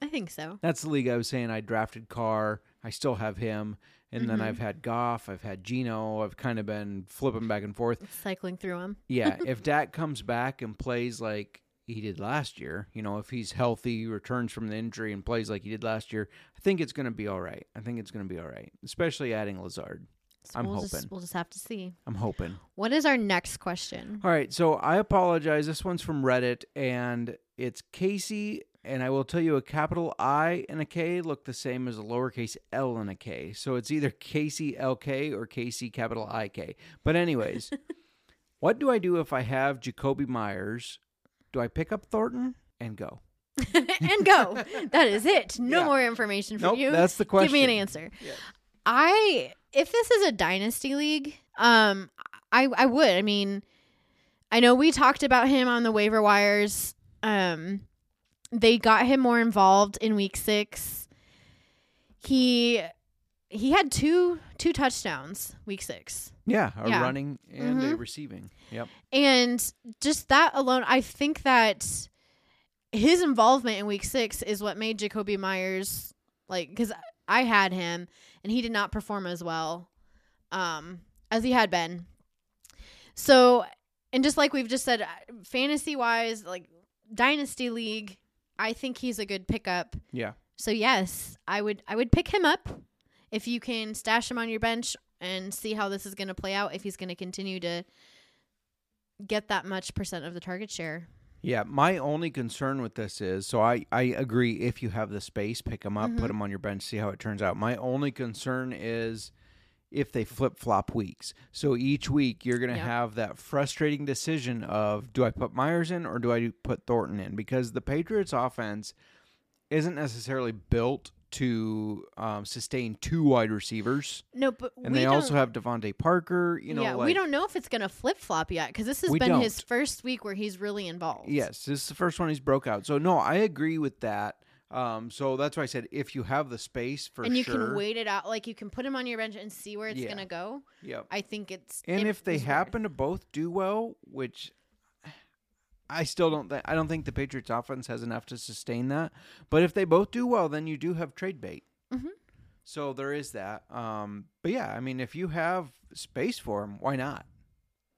I think so. that's the league I was saying. I drafted Carr. I still have him, and then Mhm. I've had Goff. I've had Geno. I've kind of been flipping back and forth. Cycling through them. Yeah, if Dak comes back and plays like he did last year, you know, if he's healthy, returns from the injury, and plays like he did last year, I think it's going to be all right. I think it's going to be all right, especially adding Lazard. So I'm we'll hoping. Just, we'll just have to see. I'm hoping. What is our next question? All right, so I apologize. This one's from Reddit, and it's Casey. And I will tell you, a capital I and a K look the same as a lowercase L and a K. So it's either Casey LK or Casey capital IK. But anyways, what do I do if I have Jakobi Meyers? Do I pick up Thornton and go? and go. That is it. No Yeah. more information for Nope, you. that's the question. Give me an answer. I if this is a dynasty league, um I I would. I mean, I know we talked about him on the waiver wires. Um they got him more involved in week 6. He he had two two touchdowns week 6. Yeah, a Yeah. running and a Mhm. receiving. Yep. And just that alone, I think that his involvement in week six is what made Jacoby Myers like because I had him and he did not perform as well um, as he had been. So, and just like we've just said, fantasy wise, like dynasty league, I think he's a good pickup. Yeah. So yes, I would I would pick him up if you can stash him on your bench and see how this is going to play out if he's going to continue to get that much percent of the target share. Yeah, my only concern with this is so I, I agree if you have the space, pick them up, Mhm. put them on your bench, see how it turns out. My only concern is if they flip flop weeks. So each week you're going to Yep. have that frustrating decision of do I put Meyers in or do I put Thornton in? Because the Patriots offense isn't necessarily built to um, sustain two wide receivers. No, but And we they also have DeVante Parker. You know, yeah, like, we don't know if it's going to flip flop yet because this has been his don't. first week where he's really involved. Yes, this is the first one he's broke out. So no, I agree with that. Um, so that's why I said if you have the space for and you sure. can wait it out. Like you can put him on your bench and see where it's Yeah. going to go. Yeah, I think it's And it if they happen to both do well, which I still don't think I don't think the Patriots offense has enough to sustain that. But if they both do well, then you do have trade bait. Mhm. So there is that. Um, but yeah, I mean, if you have space for him, why not?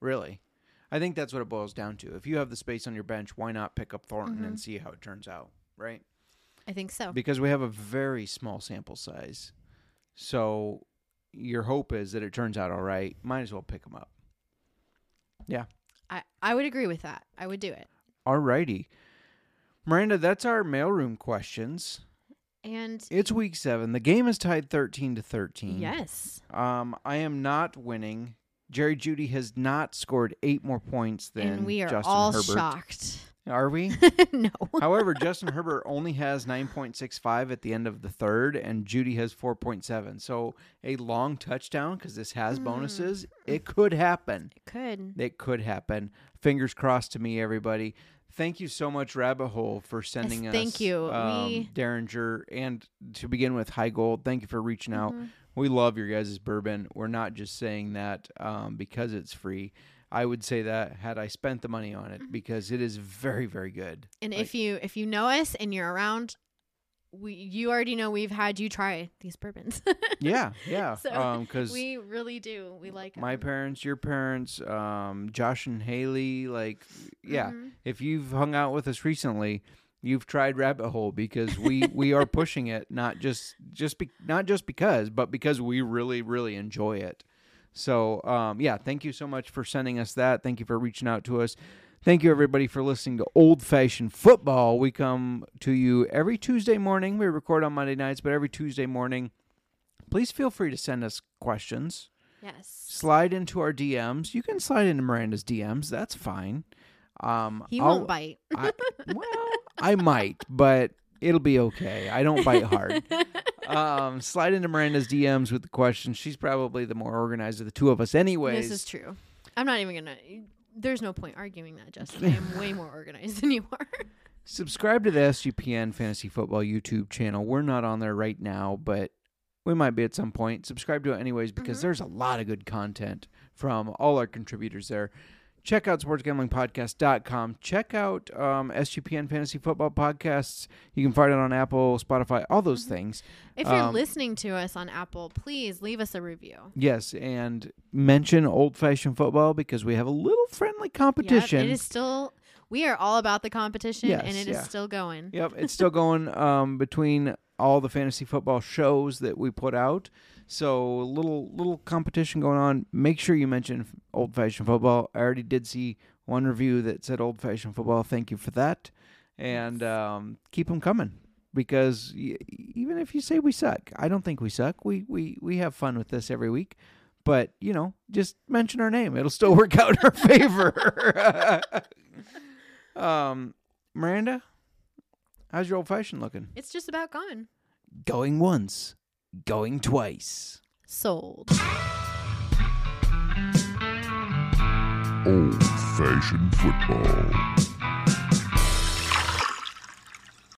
Really, I think that's what it boils down to. If you have the space on your bench, why not pick up Thornton Mm-hmm. and see how it turns out? Right. I think so. because we have a very small sample size. So your hope is that it turns out all right. Might as well pick them up. Yeah. I I would agree with that. I would do it. All righty. Miranda, that's our mailroom questions. And It's week seven. The game is tied thirteen to thirteen. yes, Um, I am not winning. Jerry Jeudy has not scored eight more points than and we are Justin all Herbert. shocked. Are we? no. However, Justin Herbert only has 9.65 at the end of the third, and Jeudy has 4.7. So a long touchdown, because this has Mm. bonuses, it could happen. It could. It could happen. Fingers crossed to me, everybody. Thank you so much, Rabbit Hole, for sending us. thank you. Um, We- Dareringer, and to begin with, Heigold. Thank you for reaching out. Mm-hmm. We love your guys' bourbon. We're not just saying that um, because it's free. I would say that had I spent the money on Mm-hmm. it because it is very, very good. And Like- if you if you know us and you're around, we you already know we've had you try these bourbons. Yeah, yeah. so because we really do. We like my 'em. parents, your parents, um, Josh and Haley, like, yeah. Mhm. If you've hung out with us recently, you've tried Rabbit Hole because we we are pushing it, not just just be, not just because, but because we really really enjoy it. So, um, yeah, thank you so much for sending us that. Thank you for reaching out to us. Thank you, everybody, for listening to Old Fashioned Football. We come to you every Tuesday morning. We record on Monday nights, but every Tuesday morning. Please feel free to send us questions. Yes. Slide into our DMs. You can slide into Miranda's DMs. That's fine. Um, He I'll- won't bite. I, well, I might, but it'll be okay. I don't bite hard. Um, slide into Miranda's DMs with the questions. She's probably the more organized of the two of us, anyways. This is true. I'm not even gonna. There's no point arguing that, Justin. I am way more organized than you are. subscribe to the SGPN Fantasy Football YouTube channel. We're not on there right now, but we might be at some point. Subscribe to it anyways because there's a lot of good content from all our contributors there. Check out sportsgamblingpodcast.com. Check out um, SGPN Fantasy Football Podcasts. You can find it on Apple, Spotify, all those things. If you're Um, listening to us on Apple, please leave us a review. Yes, and mention old fashioned football because we have a little friendly competition. Yep, it is still. We are all about the competition, Yes, and it is yeah. still going. Yep, it's still going um, between all the fantasy football shows that we put out. So a little little competition going on. Make sure you mention old fashioned football. I already did see one review that said old fashioned football. Thank you for that, and um, keep them coming because y- even if you say we suck, I don't think we suck. We we we have fun with this every week. But you know, just mention our name; it'll still work out in our favor. um, Miranda, how's your old fashioned looking? It's just about gone. Going once, going twice. Sold. Old fashioned football.